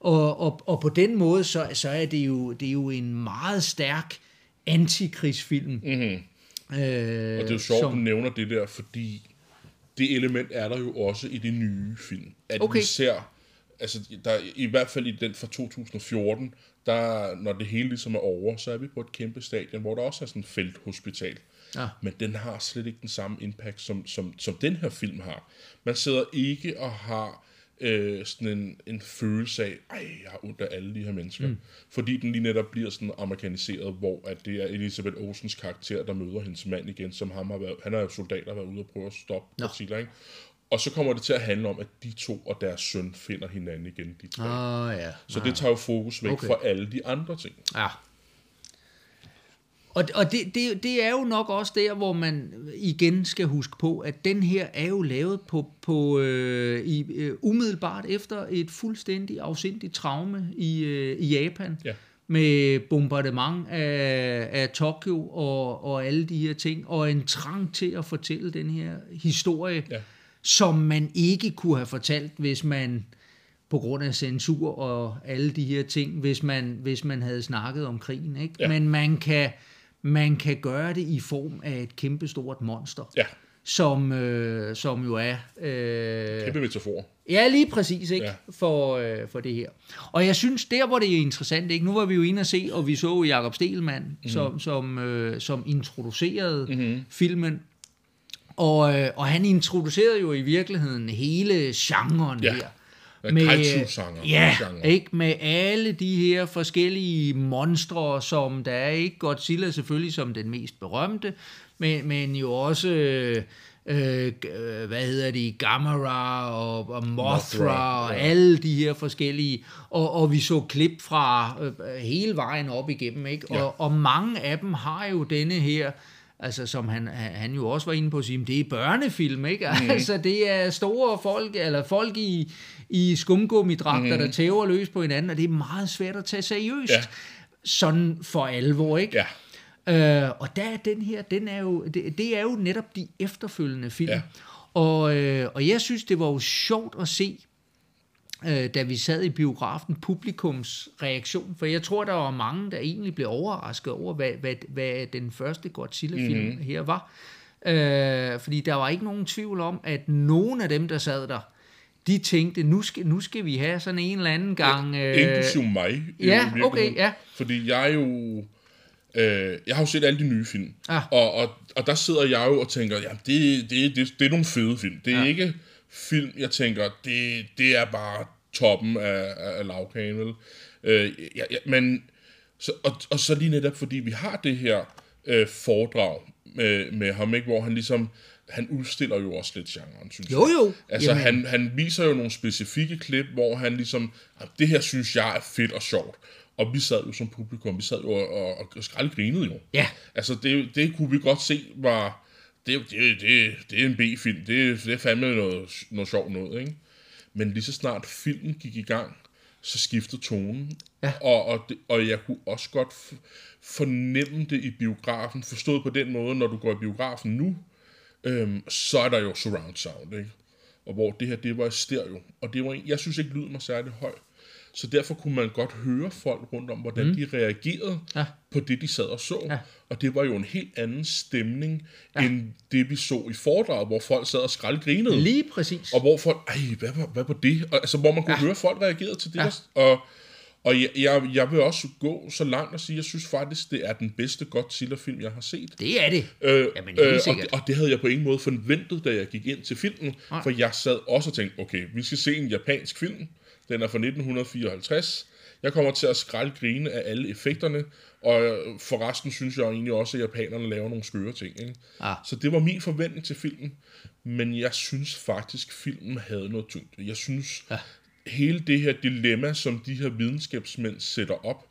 Og, og, og på den måde, så, så er det jo, det er jo en meget stærk antikrigsfilm. Mm-hmm. Øh, Og det er jo sjovt, som... du nævner det der, fordi det element er der jo også i det nye film. At Okay. vi ser, altså der, i hvert fald i den fra 2014, der, når det hele ligesom er over, så er vi på et kæmpe stadion, hvor der også er sådan et felthospital. Ja. Men den har slet ikke den samme impact, som, som, som den her film har. Man sidder ikke og har øh, sådan en, en følelse af, ej, jeg har ondt af alle de her mennesker. Mm. Fordi den lige netop bliver sådan amerikaniseret, hvor at det er Elisabeth Olsens karakter, der møder hendes mand igen, som ham har været, han er jo soldat, der har været ude og prøve at stoppe Nå. Godzilla, ikke? Og så kommer det til at handle om, at de to og deres søn finder hinanden igen, de tre. Ah, ja. Så det tager jo fokus væk Okay. okay. fra alle de andre ting. Ja. Og, og det, det, det er jo nok også der, hvor man igen skal huske på, at den her er jo lavet på, på øh, i, øh, umiddelbart efter et fuldstændig afsindigt traume i, øh, i Japan. Ja. Med bombardement af, af Tokyo og, og alle de her ting, og en trang til at fortælle den her historie, Ja. som man ikke kunne have fortalt, hvis man på grund af censur og alle de her ting, hvis man, hvis man havde snakket om krigen. Ikke? Ja. Men man kan, man kan gøre det i form af et kæmpestort monster, Ja, som, øh, som jo er... Øh, kæmpe metafor. Ja, lige præcis, ikke? Ja. For, øh, for det her. Og jeg synes, der hvor det er interessant, ikke? Nu var vi jo inde og se, og vi så Jakob Stelmann, mm. som, som, øh, som introducerede mm-hmm. filmen. Og, øh, og han introducerede jo i virkeligheden hele genren Ja. her. Ja, kaiju-genre, ja, genre. ikke med alle de her forskellige monstre, som der er ikke Godzilla selvfølgelig som den mest berømte, men, men jo også øh, øh, g- hvad hedder de, Gamera og, og Mothra, Mothra, og ja. alle de her forskellige, og, og vi så klip fra øh, hele vejen op igennem, ikke? Ja. Og, og mange af dem har jo denne her, altså som han, han jo også var inde på at sige, det er børnefilm, ikke? Mm. Altså det er store folk, eller folk i, i skumgummidragter, mm. der tæver løs på hinanden, og det er meget svært at tage seriøst. Ja. Sådan for alvor, ikke? Ja, Øh, og der er den her, den er jo, det, det er jo netop de efterfølgende film. Ja. Og, øh, og jeg synes, det var jo sjovt at se, øh, da vi sad i biografen, publikums reaktion. For jeg tror, der var mange, der egentlig blev overrasket over, hvad, hvad, hvad den første Godzilla-film mm-hmm. her var. Øh, fordi der var ikke nogen tvivl om, at nogen af dem, der sad der, de tænkte, nu skal, nu skal vi have sådan en eller anden gang... Øh, inklusive mig. ja, okay, ja. Fordi jeg er jo... Øh, jeg har jo set alle de nye film. Ah. Og, og, og der sidder jeg jo og tænker, ja, det, det, det, det er nogle fede film. Det er Ja. ikke film, jeg tænker, det, det er bare toppen af, af, af lavkagen, vel? Øh, ja, ja, men, så, og, og så lige netop, fordi vi har det her øh, foredrag med, med ham, ikke, hvor han ligesom, han udstiller jo også lidt genren, synes Jo, jeg. jo. Altså, Jamen. han, han viser jo nogle specifikke klip, hvor han ligesom, "Ah, det her synes jeg er fedt og sjovt. Og vi sad jo som publikum, vi sad jo og, og, og skraldgrinede jo. Ja. Altså, det, det kunne vi godt se var, det, det, det, det er en B-film, det, det er fandme noget, noget sjovt noget, ikke? Men lige så snart filmen gik i gang, så skiftede tonen. Ja. Og, og, det, og jeg kunne også godt fornemme det i biografen, forstået på den måde, når du går i biografen nu, øhm, så er der jo surround sound, ikke? Og hvor det her, det var i stereo. Og det var, en- jeg synes ikke, lyden var særlig høj. Så derfor kunne man godt høre folk rundt om, hvordan mm. de reagerede Ja. på det, de sad og så. Ja. Og det var jo en helt anden stemning, ja. end det, vi så i foredraget, hvor folk sad og skraldgrinede. Lige præcis. Og hvor folk, ej, hvad, var- hvad var det? Og, altså, hvor man kunne ja. høre, folk reagerede til det. Ja. Og, og jeg, jeg, jeg vil også gå så langt og sige, at jeg synes faktisk, det er den bedste Godzilla-film, jeg har set. Det er det. Øh, Jamen, helt og, sikkert. det- og det havde jeg på ingen måde forventet, da jeg gik ind til filmen. Nej. For jeg sad også og tænkte, okay, vi skal se en japansk film. Den er fra 1954. Jeg kommer til at skralde grine af alle effekterne. Og øh, forresten synes jeg egentlig også, at japanerne laver nogle skøre ting. Ikke? Ah. Så det var min forventning til filmen. Men jeg synes faktisk, filmen havde noget tungt. Jeg synes, ja. Hele det her dilemma, som de her videnskabsmænd sætter op.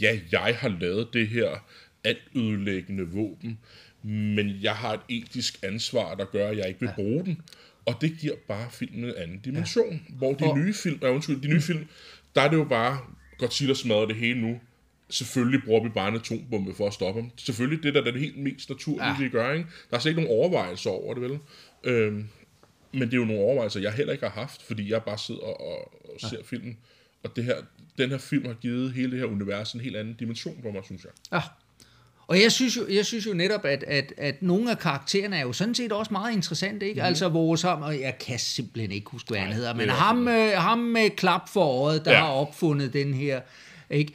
Ja, jeg har lavet det her altødelæggende våben, men jeg har et etisk ansvar, der gør, at jeg ikke vil ja. bruge den. Og det giver bare filmen en anden dimension. Ja. Hvor de Og- nye film, ja, undskyld, de nye film, der er det jo bare, Godzilla smadrer det hele nu. Selvfølgelig bruger vi bare en atombombe for at stoppe ham. Selvfølgelig, det er da det helt mest naturlige, ja. vi gør, ikke? Der er slet ikke nogen overvejelser over det, vel? Øhm, men det er jo nogle overvejelser, jeg heller ikke har haft, fordi jeg bare sidder og, og ser ja. filmen. Og det her, den her film har givet hele det her univers en helt anden dimension for mig, synes jeg. Ja. Og jeg synes jo, jeg synes jo netop, at, at, at nogle af karaktererne er jo sådan set også meget interessante, ikke? Mm. Altså vores ham, og jeg kan simpelthen ikke huske, hvad han hedder, men ham, øh, ham med klap for øjet, der. Ja. har opfundet den her, ikke?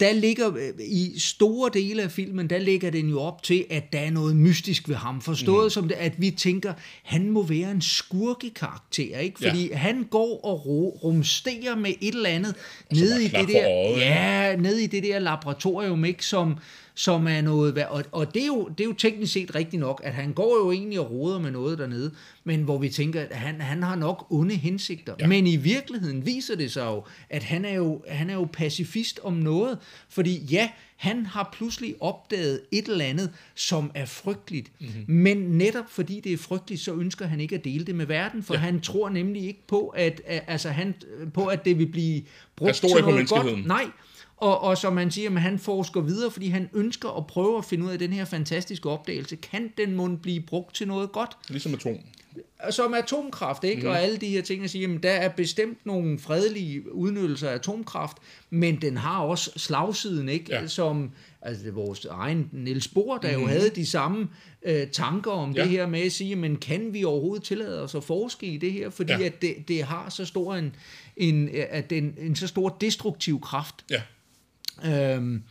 Der ligger, øh, i store dele af filmen, der ligger den jo op til, at der er noget mystisk ved ham. Forstået mm. som det, at vi tænker, han må være en skurkekarakter, ikke? Ja. Fordi han går og rumsterer med et eller andet som nede i det der, ja, nede i det der laboratorium, ikke? Som, som er noget, og, og det, er jo, det er jo teknisk set rigtigt nok, at han går jo egentlig og roder med noget dernede, men hvor vi tænker, at han, han har nok onde hensigter. Ja. Men i virkeligheden viser det sig jo, at han er jo, han er jo pacifist om noget, fordi ja, han har pludselig opdaget et eller andet, som er frygteligt. Mhm. Mm-hmm. Men netop fordi det er frygteligt, så ønsker han ikke at dele det med verden, for ja. han tror nemlig ikke på, at, altså han, på, at det vil blive brugt til noget godt. Nej, og, og som man siger, at han forsker videre, fordi han ønsker at prøve at finde ud af den her fantastiske opdagelse. Kan den mund blive brugt til noget godt? Ligesom atom. som atomkraft, ikke? Mm. Og alle de her ting, at sige, jamen, der er bestemt nogle fredelige udnyttelser af atomkraft, men den har også slagsiden, ikke? Ja. Som, altså det vores egen Niels Bohr, der mm. jo havde de samme øh, tanker om ja. Det her med at sige, men kan vi overhovedet tillade os at forske i det her, fordi ja. Ja. at det, det har så stor en, en, at den, en så stor destruktiv kraft. Ja, Øhm,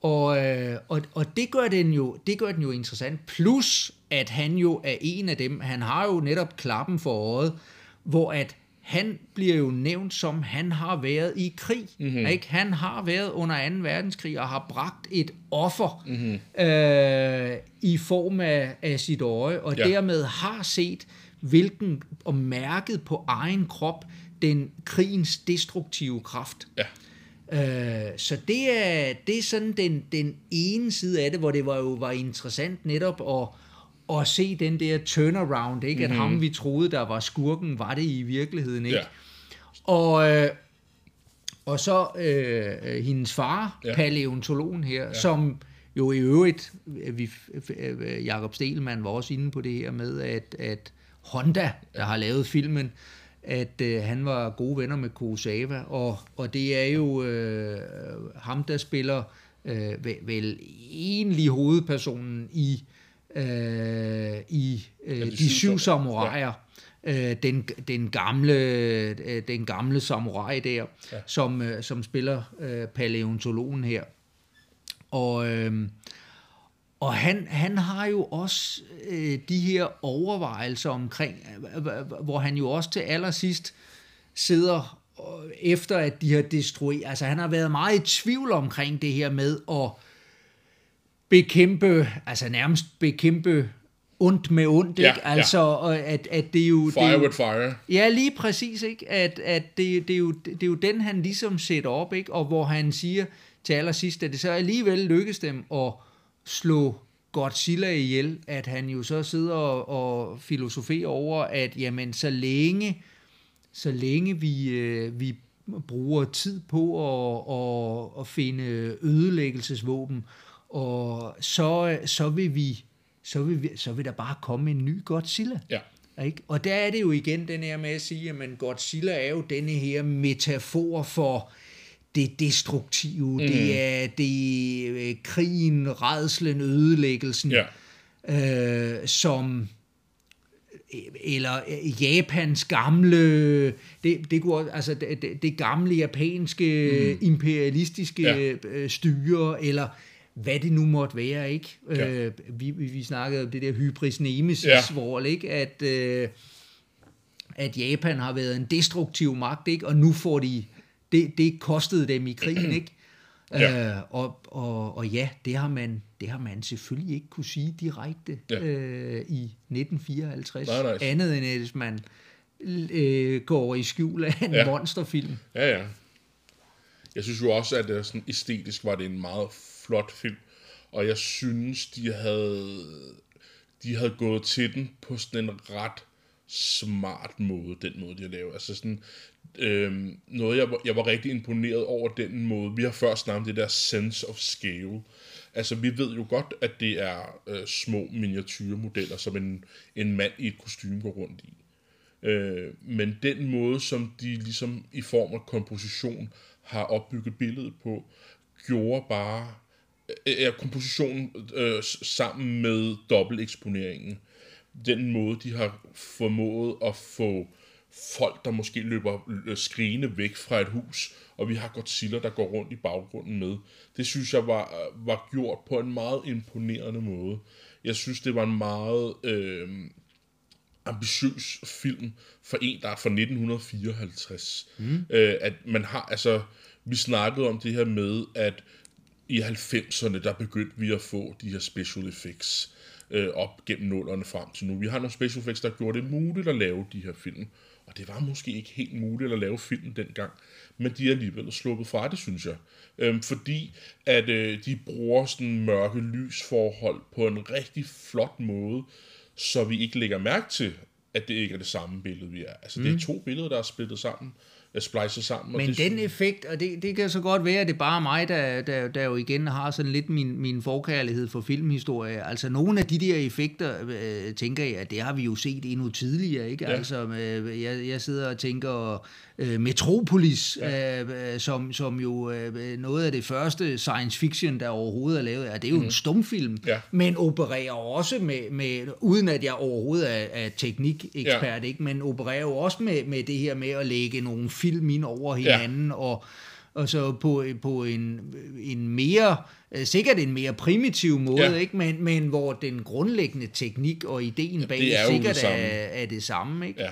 og, øh, og, og det gør den jo det gør den jo interessant plus at han jo er en af dem han har jo netop klappen for øjet hvor at han bliver jo nævnt som han har været i krig mm-hmm. ikke han har været under 2. verdenskrig og har bragt et offer mm-hmm. øh, i form af, af sit øje og ja. Dermed har set hvilken og mærket på egen krop den krigens destruktive kraft ja. Øh, så det er, det er sådan den, den ene side af det, hvor det var jo var interessant netop at, at se den der turnaround, ikke? At ham vi troede, der var skurken, var det i virkeligheden, ikke? Ja. Og, øh, og så øh, hendes far, ja. Paleontologen her, ja. som jo i øvrigt, øh, vi, øh, Jakob Stelman var også inde på det her med, at, at Honda, der har lavet filmen, at øh, han var gode venner med Kurosawa, og, og det er jo øh, ham, der spiller øh, vel, vel egentlig hovedpersonen i, øh, i øh, de De syv Syv sam- Samuraier. Øh, den, den, gamle, øh, den gamle samurai der, ja. som, øh, som spiller øh, paleontologen her. Og, øh, og han, han har jo også øh, de her overvejelser omkring, øh, hvor han jo også til allersidst sidder øh, efter at de har destrueret, altså han har været meget i tvivl omkring det her med at bekæmpe, altså nærmest bekæmpe ondt med ondt, Ja, ikke? Altså, og at, at det er jo... det er Fire jo, with fire. Ja, lige præcis, ikke? At, at det, det, er jo, det er jo den, han ligesom sætter op, ikke? Og hvor han siger til allersidst, at det så alligevel lykkes dem at slå Godzilla ihjel, at han jo så sidder og, og filosoferer over, at jamen, så længe, så længe vi, øh, vi bruger tid på at, at, at finde ødelæggelsesvåben, og så, så vil vi så vil, vi, så vil der bare komme en ny Godzilla. Ja. Ikke? Og der er det jo igen den her med at sige, at Godzilla er jo denne her metafor for det destruktive, mm. det er det øh, krigen, redslen, ødelæggelsen, Ja. øh, som eller øh, Japans gamle det, det, kunne, altså det, det, gamle japanske mm. imperialistiske Ja. styre eller hvad det nu måtte være, ikke? Ja. Øh, vi, vi snakkede om det der hybris nemesis Ja. vold, ikke? At, øh, at Japan har været en destruktiv magt, ikke? Og nu får de, det, det kostede dem i krigen, ikke? Ja. Øh, og, og, og ja, det har, man, det har man selvfølgelig ikke kunne sige direkte Ja. øh, i 1954, Nej, nej. andet end at hvis man øh, går i skjul af en Ja. monsterfilm. Ja, ja. Jeg synes jo også, at det sådan æstetisk var det en meget flot film. Og jeg synes, de havde, de havde gået til den på sådan en ret smart måde, den måde, de har lavet. Altså sådan, øh, noget, jeg var, jeg var rigtig imponeret over den måde. Vi har først snakket om det der sense of scale. Altså, vi ved jo godt, at det er øh, små miniatyrmodeller, som en, en mand i et kostume går rundt i. Øh, men den måde, som de ligesom i form af komposition har opbygget billedet på, gjorde bare øh, øh kompositionen øh, sammen med dobbelteksponeringen. Den måde, de har formået at få folk, der måske løber skrigende væk fra et hus, og vi har Godzilla, der går rundt i baggrunden med. Det synes jeg var, var gjort på en meget imponerende måde. Jeg synes, det var en meget... Øh, ambitiøs film for en, der er fra 1954. Mm. Øh, at man har, altså, vi snakkede om det her med, at i 90'erne, der begyndte vi at få de her special effects øh, op gennem nullerne frem til nu. Vi har nogle special effects, der gjorde det muligt at lave de her film. Og det var måske ikke helt muligt at lave film dengang, men de er alligevel sluppet fra det, synes jeg. Øhm, fordi at øh, de bruger sådan mørke lysforhold på en rigtig flot måde, så vi ikke lægger mærke til, at det ikke er det samme billede, vi er. Altså, mm. det er to billeder, der er splittet sammen. Er splicet sammen. og Men det den effekt, og det, det kan så godt være, at det er bare mig, der, der, der jo igen har sådan lidt min, min forkærlighed for filmhistorie. Altså nogle af de der effekter, øh, tænker jeg, at det har vi jo set endnu tidligere, ikke? Ja. Altså, øh, jeg, jeg sidder og tænker øh, Metropolis, ja. øh, øh, som, som jo øh, noget af det første science fiction, der overhovedet er lavet, ja, det er jo mm. en stumfilm, Ja. men opererer også med, med, uden at jeg overhovedet er, er teknikekspert, ja. ikke? men opererer jo også med, med det her med at lægge nogle film ind over hinanden, ja. og, og så på, på en, en mere, øh, sikkert en mere primitiv måde, Ja. ikke? Men, men hvor den grundlæggende teknik og ideen bag det er sikkert det samme. er, er det samme. Ikke? Ja.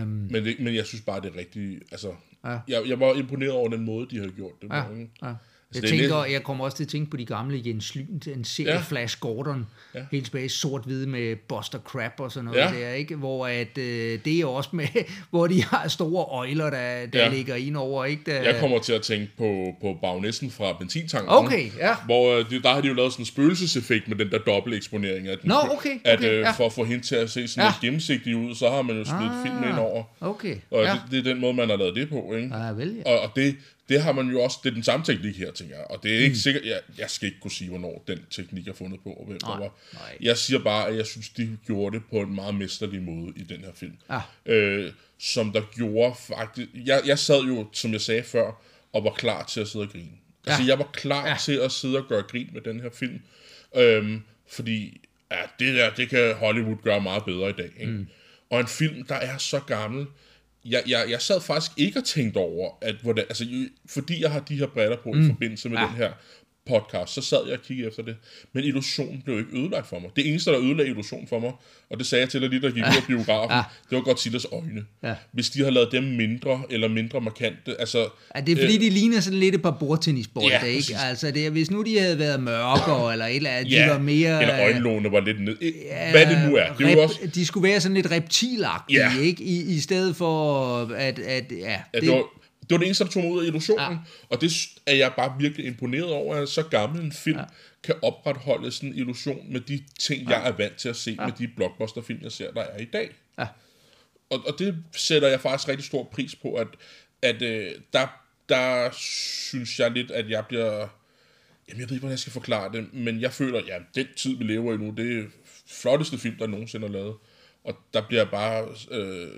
Øhm, Men, det, men jeg synes bare, det er rigtig... Altså, Ja. jeg, jeg var imponeret over den måde, de har gjort det. ja, ikke? ja. Jeg, Altså, det er tænker, lidt- jeg kommer også til at tænke på de gamle Jens Lyn, en serie Ja. Flash Gordon, Ja. helt tilbage sort-hvid med Buster Crab og sådan noget Ja. der, ikke? hvor at, øh, det er også med, hvor de har store øjler, der, der Ja. ligger ind over. Ikke? Der, Jeg kommer til at tænke på, på bagnissen fra benzintanken. Okay, ja. Hvor øh, de, der har de jo lavet sådan en spøgelseseffekt med den der dobbelt eksponering. At, Nå, okay, At okay, øh, ja. for at få hende til at se sådan Ja. lidt gennemsigtig ud, så har man jo smidt ah, filmen ind over. Okay, Og ja. det, det, er den måde, man har lavet det på. Ikke? Ja, vel, ja. Og, og det, det har man jo også, det er den samme teknik her, tænker jeg. Og det er ikke mm. sikkert, jeg, jeg skal ikke kunne sige, hvornår den teknik er fundet på. Og hvem der Nej, var. nej. Jeg siger bare, at jeg synes, de gjorde det på en meget mesterlig måde i den her film. Ja. Øh, som der gjorde faktisk... Jeg, jeg sad jo, som jeg sagde før, og var klar til at sidde og grine. Ja. Altså, Ja. jeg var klar. Ja. til at sidde og gøre grin med den her film. Øhm, fordi ja, det der, det kan Hollywood gøre meget bedre i dag. Ikke? Mm. Og en film, der er så gammel, jeg, jeg, jeg sad faktisk ikke og tænkte over, at hvordan, altså, fordi jeg har de her briller på mm. i forbindelse med. Ja. den her podcast, så sad jeg og kiggede efter det. Men illusionen blev ikke ødelagt for mig. Det eneste, der ødelagde illusionen for mig, og det sagde jeg til dig lige, der gik ud af biografen, Ja. det var Godzillas øjne. Ja. Hvis de har lavet dem mindre eller mindre markante, altså... Ja, det er fordi, øh, de ligner sådan lidt et par bordtennisbolde, Ja, ikke? Altså, det, hvis nu de havde været mørkere, eller et eller andet, ja, de var mere... eller øjenlågene var lidt ned. Ja, Hvad det nu er. Det er rep- også... De skulle være sådan lidt reptilagtige, Ja. ikke? I, I stedet for, at... at ja, Ja, det, det, var, det var det eneste, der tog mig ud af illusionen. Ja. Og det er jeg bare virkelig imponeret over, at så gammel en film ja. kan opretholde sådan en illusion med de ting, ja. jeg er vant til at se ja. med de blockbusterfilm, jeg ser, der er i dag. Ja. Og, og det sætter jeg faktisk rigtig stor pris på, at, at øh, der, der synes jeg lidt, at jeg bliver... Jamen, jeg ved ikke, hvordan jeg skal forklare det, men jeg føler, at ja, den tid, vi lever i nu, det er flotteste film, der nogensinde er lavet. Og der bliver bare øh,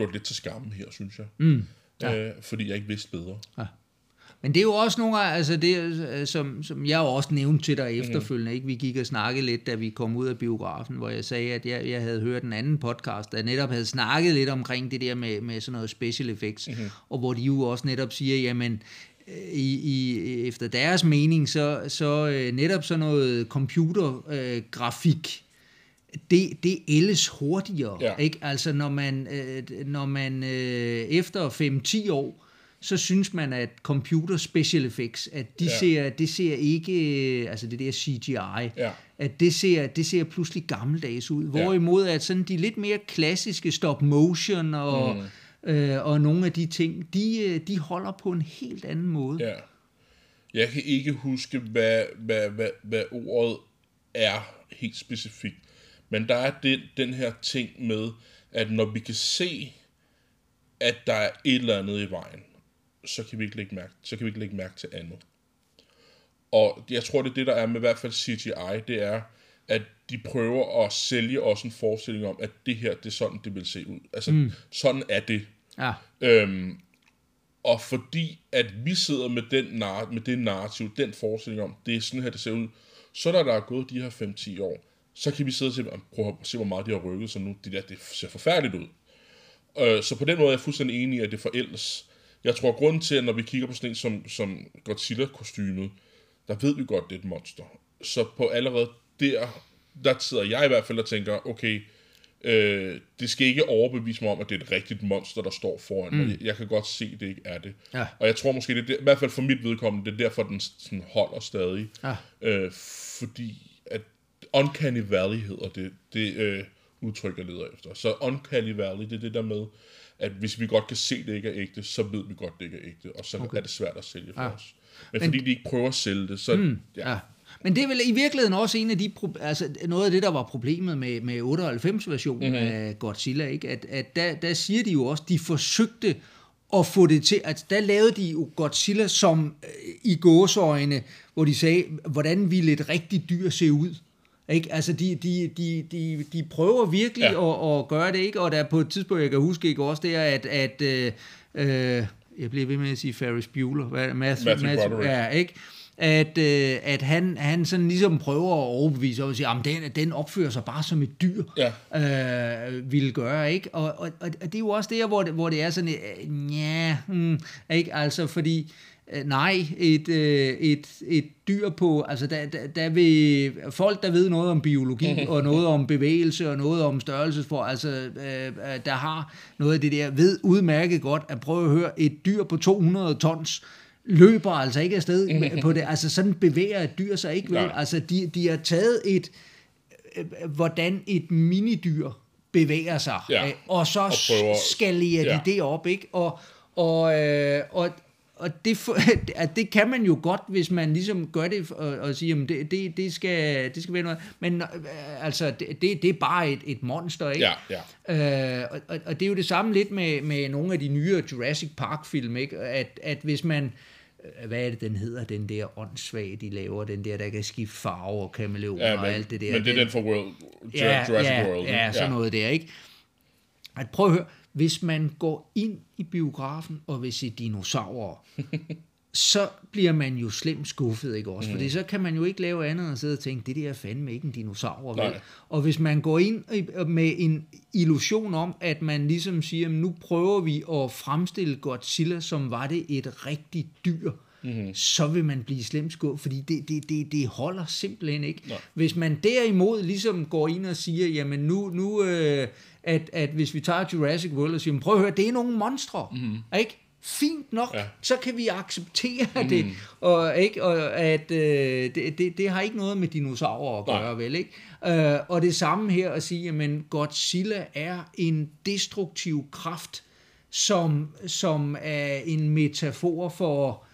gjort lidt til skammen her, synes jeg. Mm, ja. øh, fordi jeg ikke vidste bedre. Men det er jo også nogle gange, altså det, øh, som, som jeg jo også nævnte til dig efterfølgende, ikke? vi gik og snakkede lidt, da vi kom ud af biografen, hvor jeg sagde, at jeg, jeg havde hørt en anden podcast, der netop havde snakket lidt omkring det der med, med sådan noget special effects, mm-hmm. og hvor de jo også netop siger, jamen, øh, i, i, efter deres mening, så, så øh, netop sådan noget computergrafik, øh, grafik, det, det ældes hurtigere. Ja. Ikke? Altså når man, øh, når man øh, efter 5-10 år, så synes man, at computer special effects, at de Ja. ser, det ser ikke, øh, altså det der CGI, Ja. at det ser, det ser pludselig gammeldags ud. Hvorimod at sådan de lidt mere klassiske stop motion og, mm. øh, og nogle af de ting, de, øh, de holder på en helt anden måde. Ja. Jeg kan ikke huske, hvad, hvad, hvad, hvad ordet er helt specifikt. Men der er den, den her ting med, at når vi kan se, at der er et eller andet i vejen, så kan vi ikke lægge mærke, så kan vi ikke lægge mærke til andet. Og jeg tror, det er det, der er med i hvert fald CGI, det er, at de prøver at sælge os en forestilling om, at det her, det er sådan, det vil se ud. Altså, mm. sådan er det. Ja. Øhm, og fordi at vi sidder med, den nar- med det narrativ, den forestilling om, det er sådan her, det ser ud, så når der er gået de her 5-10 år, så kan vi sidde og se, prøv at se, hvor meget de har rykket sig nu. Det der, det ser forfærdeligt ud. Øh, så på den måde er jeg fuldstændig enig i, at det forældes. Jeg tror, grunden til, at når vi kigger på sådan en som, som Godzilla-kostymet, der ved vi godt, det er et monster. Så på allerede der, der sidder jeg i hvert fald og tænker, okay, øh, det skal ikke overbevise mig om, at det er et rigtigt monster, der står foran mig. Jeg, jeg kan godt se, at det ikke er det. Ja. Og jeg tror måske, det er der, i hvert fald for mit vedkommende, det er derfor, den sådan holder stadig. Ja. Øh, fordi Uncanny Valley hedder det, det øh, udtryk, jeg leder efter. Så Uncanny Valley, det er det der med, at hvis vi godt kan se, at det ikke er ægte, så ved vi godt, at det ikke er ægte, og så okay. er det svært at sælge for Ja. os. Men, Men fordi de ikke prøver at sælge det, så mm, ja. Ja. Men det er vel i virkeligheden også en af de, altså noget af det, der var problemet med, med 98-versionen mm-hmm. af Godzilla, ikke? at, at der, der siger de jo også, de forsøgte at få det til, altså der lavede de jo Godzilla som øh, i gåsøjne, hvor de sagde, hvordan ville et rigtigt dyr se ud? Ikke? Altså, de, de, de, de, de prøver virkelig Ja. at, at gøre det, ikke? Og der er på et tidspunkt, jeg kan huske ikke også, det er, at, at øh, øh, jeg bliver ved med at sige Ferris Bueller, er det? Matthew, Matthew Broderick. ja, ikke? At, øh, at han, han sådan ligesom prøver at overbevise og sige, at den, den opfører sig bare som et dyr Ja. øh, ville gøre, ikke? Og, og, og det er jo også der, hvor det, hvor det er sådan, øh, ja, hmm, ikke? Altså, fordi, nej, et, øh, et, et dyr på, altså, der, der, der vil folk, der ved noget om biologi, og noget om bevægelse, og noget om størrelsesfor, altså, øh, øh, der har noget af det der, ved udmærket godt, at prøve at høre, et dyr på 200 tons, løber altså ikke afsted på det, altså sådan bevæger et dyr sig ikke, vel? Nej. Altså, de, de har taget et, øh, hvordan et minidyr bevæger sig, Ja. øh, og så Og prøver- skalerer de ja. det op, ikke? Og, og, øh, og, og det, for, at det kan man jo godt, hvis man ligesom gør det og, og siger, at det, det, det, skal, det skal være noget. Men øh, altså, det, det, er bare et, et monster, ikke? Ja, ja. Øh, og, og, og det er jo det samme lidt med, med nogle af de nyere Jurassic Park-film, ikke? At, at hvis man øh, hvad er det, den hedder, den der åndssvage, de laver, den der, der kan skifte farve og kameleoner ja og men, alt det der. men det er den fra World, ja, Jurassic ja, World. Ja, sådan noget der, ikke? At prøv at høre, hvis man går ind i biografen og vil se dinosaurer, så bliver man jo slemt skuffet, ikke også? Mm. Fordi så kan man jo ikke lave andet end at sidde og tænke, det der er fandme ikke en dinosaur, vel? Nej. Og hvis man går ind med en illusion om, at man ligesom siger, "Men nu prøver vi at fremstille Godzilla, som var det et rigtigt dyr, mm. så vil man blive slemt skuffet, fordi det, det, det, det holder simpelthen ikke. Nej. Hvis man derimod ligesom går ind og siger, jamen nu, nu øh, at, at hvis vi tager Jurassic World og siger, "Men prøv at høre, det er nogle monstre, mm. ikke? Fint nok, Ja. så kan vi acceptere mm. det, og, ikke? og at øh, det, det, det har ikke noget med dinosaurer at Nej. gøre, vel ikke? Øh, og det samme her at sige, at Godzilla er en destruktiv kraft, som, som er en metafor for,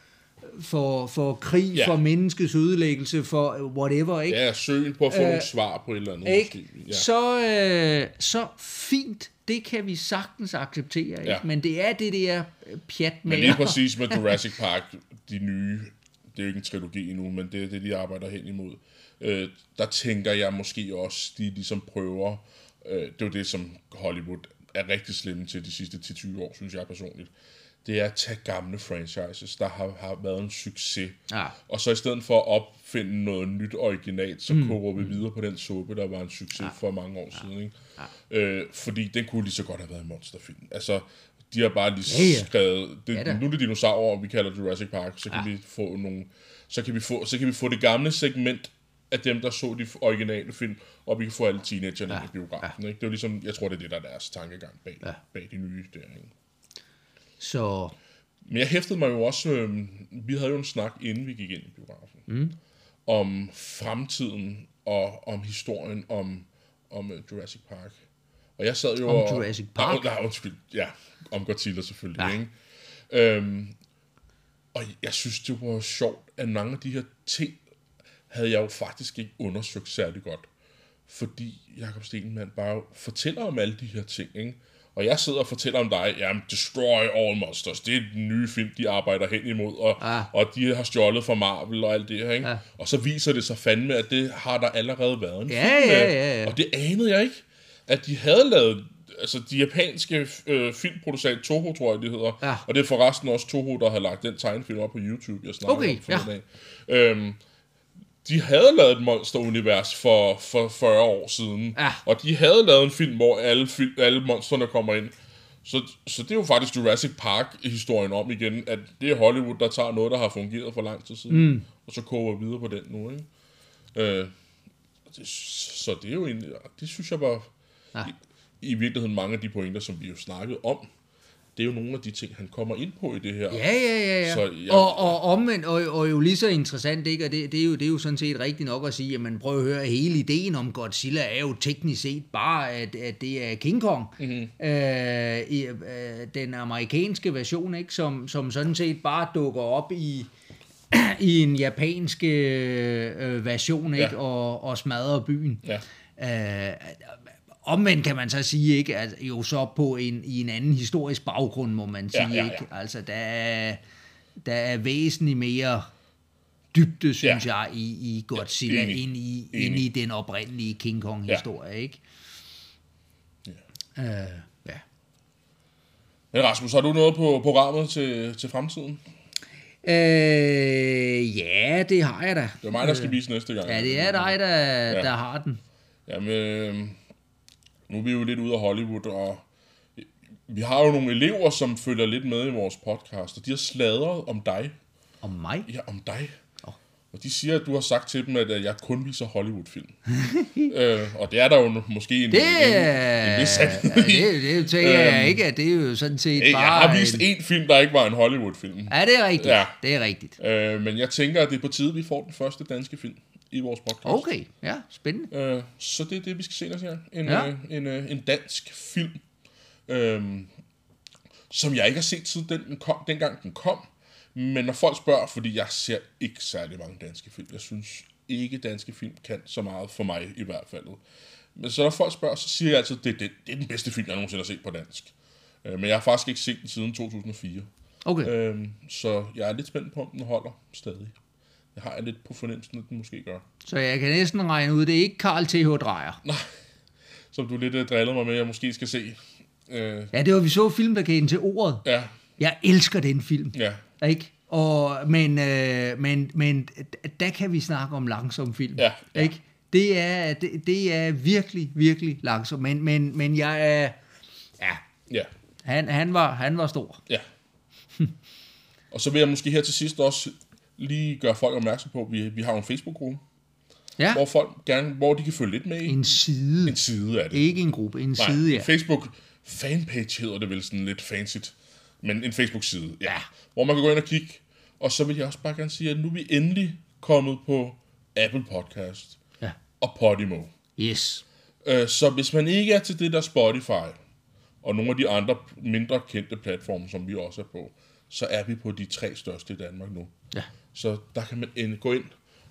for, for krig, Ja. for menneskets ødelæggelse, for whatever, ikke? Ja, søgen på at få Øh, nogle svar på et eller andet. ikke? Måske. Ja. Så, øh, så fint, det kan vi sagtens acceptere, ikke? Ja. men det er det der øh, pjat med. Men lige præcis med Jurassic Park, de nye, det er jo ikke en trilogi endnu, men det er det, de arbejder hen imod. Øh, der tænker jeg måske også, de ligesom prøver, øh, det er jo det, som Hollywood er rigtig slemme til de sidste 10-20 år, synes jeg personligt. Det er at tage gamle franchises, der har, har været en succes, Ja. og så i stedet for at opfinde noget nyt originalt, så mm. koger vi videre på den suppe, der var en succes ja. for mange år siden. Ikke? Ja. Øh, fordi den kunne lige så godt have været en monsterfilm. Altså, de har bare lige Ja, ja. skrevet, det, Ja nu er det dinosaurer, og vi kalder Jurassic Park, så kan ja. vi få nogle, så kan vi få, så kan vi få det gamle segment af dem, der så de originale film, og vi kan få alle teenagerne ja. i biografen. Ikke? Det er jo ligesom, jeg tror, det er det, der er deres tankegang bag, ja. bag de nye der. Ikke? Så Men jeg hæftede mig jo også, øh, vi havde jo en snak, inden vi gik ind i biografen, mm. om fremtiden og om historien om, om uh, Jurassic Park. Og jeg sad jo Om og... Jurassic Park? Nej, nej, undskyld. Ja, om Godzilla selvfølgelig. Ja. Ikke? Øhm, og jeg synes, det var sjovt, at mange af de her ting havde jeg jo faktisk ikke undersøgt særlig godt. Fordi Jakob Stegelmann bare fortæller om alle de her ting, ikke? Og jeg sidder og fortæller om dig, jamen, Destroy All Monsters, det er den nye film, de arbejder hen imod, og, Ah. og de har stjålet fra Marvel og alt det her, ikke? Ja. Og så viser det sig fandme, at det har der allerede været en Ja, film ja, ja, ja. Og det anede jeg ikke, at de havde lavet, altså de japanske øh, filmproducent Toho, tror jeg, det hedder. Ja. Og det er forresten også Toho, der har lagt den tegnefilm op på YouTube, jeg snakker Okay, om forleden dag. Øhm, de havde lavet et monsterunivers for, for 40 år siden. Ja. Og de havde lavet en film, hvor alle, alle monsterne kommer ind. Så, så det er jo faktisk Jurassic Park-historien om igen, at det er Hollywood, der tager noget, der har fungeret for lang tid siden, mm. og så koger videre på den nu, ikke? Øh, det, så det er jo egentlig, det synes jeg var, Ja. i, i virkeligheden mange af de pointer, som vi jo snakkede om, det er jo nogle af de ting, han kommer ind på i det her. Ja, ja, ja. ja. Så jeg- og, og omvendt, og, og jo lige så interessant, ikke? og det, det, er jo, det er jo sådan set rigtigt nok at sige, jamen prøv at høre, hele ideen om Godzilla er jo teknisk set bare, at, at det er King Kong, mm-hmm. øh, i, øh, den amerikanske version, ikke? Som, som sådan set bare dukker op i i en japansk øh, version, ikke? Ja. Og, og smadrer byen. Ja. Øh, omvendt kan man så sige, ikke? At jo så på en, i en anden historisk baggrund, må man sige, Ja, ja, ja. ikke? Altså, der er, der er væsentligt mere dybde, synes Ja. jeg, i, i Godzilla, enig. ind, i, Enig. ind i den oprindelige King Kong-historie, ikke? Øh, ja. Men Rasmus, har du noget på programmet til, til fremtiden? Øh, ja, det har jeg da. Det er mig, der skal vise næste gang. Ja, det er dig, der, ja. der har den. Jamen, øh, nu er vi jo lidt ude af Hollywood, og vi har jo nogle elever, som følger lidt med i vores podcast, og de har sladret om dig. Om mig? Ja, om dig. Og de siger, at du har sagt til dem, at jeg kun viser Hollywood-film. øh, og det er der jo måske en, Det en, er... en vis sandhed i. det, det tænker jeg ikke, at det er jo sådan set Hey, bare... Jeg har vist en... én film, der ikke var en Hollywood-film. Ja, det er rigtigt. Ja. Det er rigtigt. Øh, men jeg tænker, at det er på tide, vi får den første danske film i vores podcast. Okay, ja, spændende. Øh, så det er det, vi skal se næste gang. En, Ja. øh, en, øh, en dansk film, øh, som jeg ikke har set siden den kom, dengang den kom. Men når folk spørger, fordi jeg ser ikke særlig mange danske film. Jeg synes ikke, danske film kan så meget for mig i hvert fald. Men så når folk spørger, så siger jeg altid, at det, det, det er den bedste film, jeg nogensinde har set på dansk. Øh, men jeg har faktisk ikke set den siden 2004. Okay. Øh, så jeg er lidt spændt på, om den holder stadig. Jeg har lidt på fornemmelsen, at den måske gør. Så jeg kan næsten regne ud, det er ikke Karl T.H. Drejer. Som du lidt øh, drillede mig med, at jeg måske skal se. Øh, Ja, det var, vi så filmplakaten til ordet. ja, Jeg elsker den film. ja. Ikke? Og, men, øh, men, men der kan vi snakke om langsom film. Ja, ja. Ikke? Det er, det, det er virkelig, virkelig langsom. Men, men, men jeg er... Ja, Ja, han, han, var, han var stor. ja. og så vil jeg måske her til sidst også lige gøre folk opmærksom på, at vi, vi har en Facebook-gruppe, Ja, hvor folk gerne, hvor de kan følge lidt med i. en side. en side af det. Ikke en gruppe, en Nej, side, ja. Facebook fanpage hedder det vel sådan lidt fancy, men en Facebook-side, ja. Ja. Hvor man kan gå ind og kigge. Og så vil jeg også bare gerne sige, at nu er vi endelig kommet på Apple Podcast Ja. og Podimo. Yes. Øh, Så hvis man ikke er til det der Spotify, og nogle af de andre mindre kendte platforme, som vi også er på, så er vi på de tre største i Danmark nu. Ja. Så der kan man gå ind.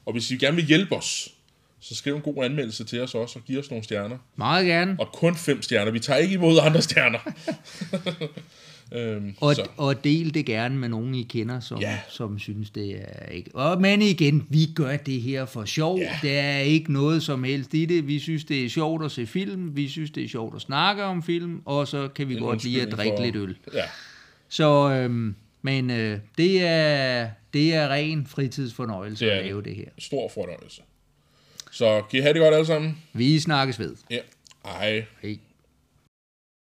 Og hvis I gerne vil hjælpe os, så skriv en god anmeldelse til os også, og giv os nogle stjerner. Meget gerne. Og kun fem stjerner. Vi tager ikke imod andre stjerner. øhm, Og, så. og del det gerne med nogen, I kender, som, Ja. som synes, det er ikke... Og, men igen, vi gør det her for sjov. Ja. Der er ikke noget som helst i det. Vi synes, det er sjovt at se film. Vi synes, det er sjovt at snakke om film. Og så kan vi En godt lide at drikke for- lidt øl. Ja. Så, øhm, men øh, det, er, det er ren fritidsfornøjelse Det er at lave det her. Stor fornøjelse. Så kan I have det godt alle sammen? Vi snakkes ved. Ja. Hej. Hej.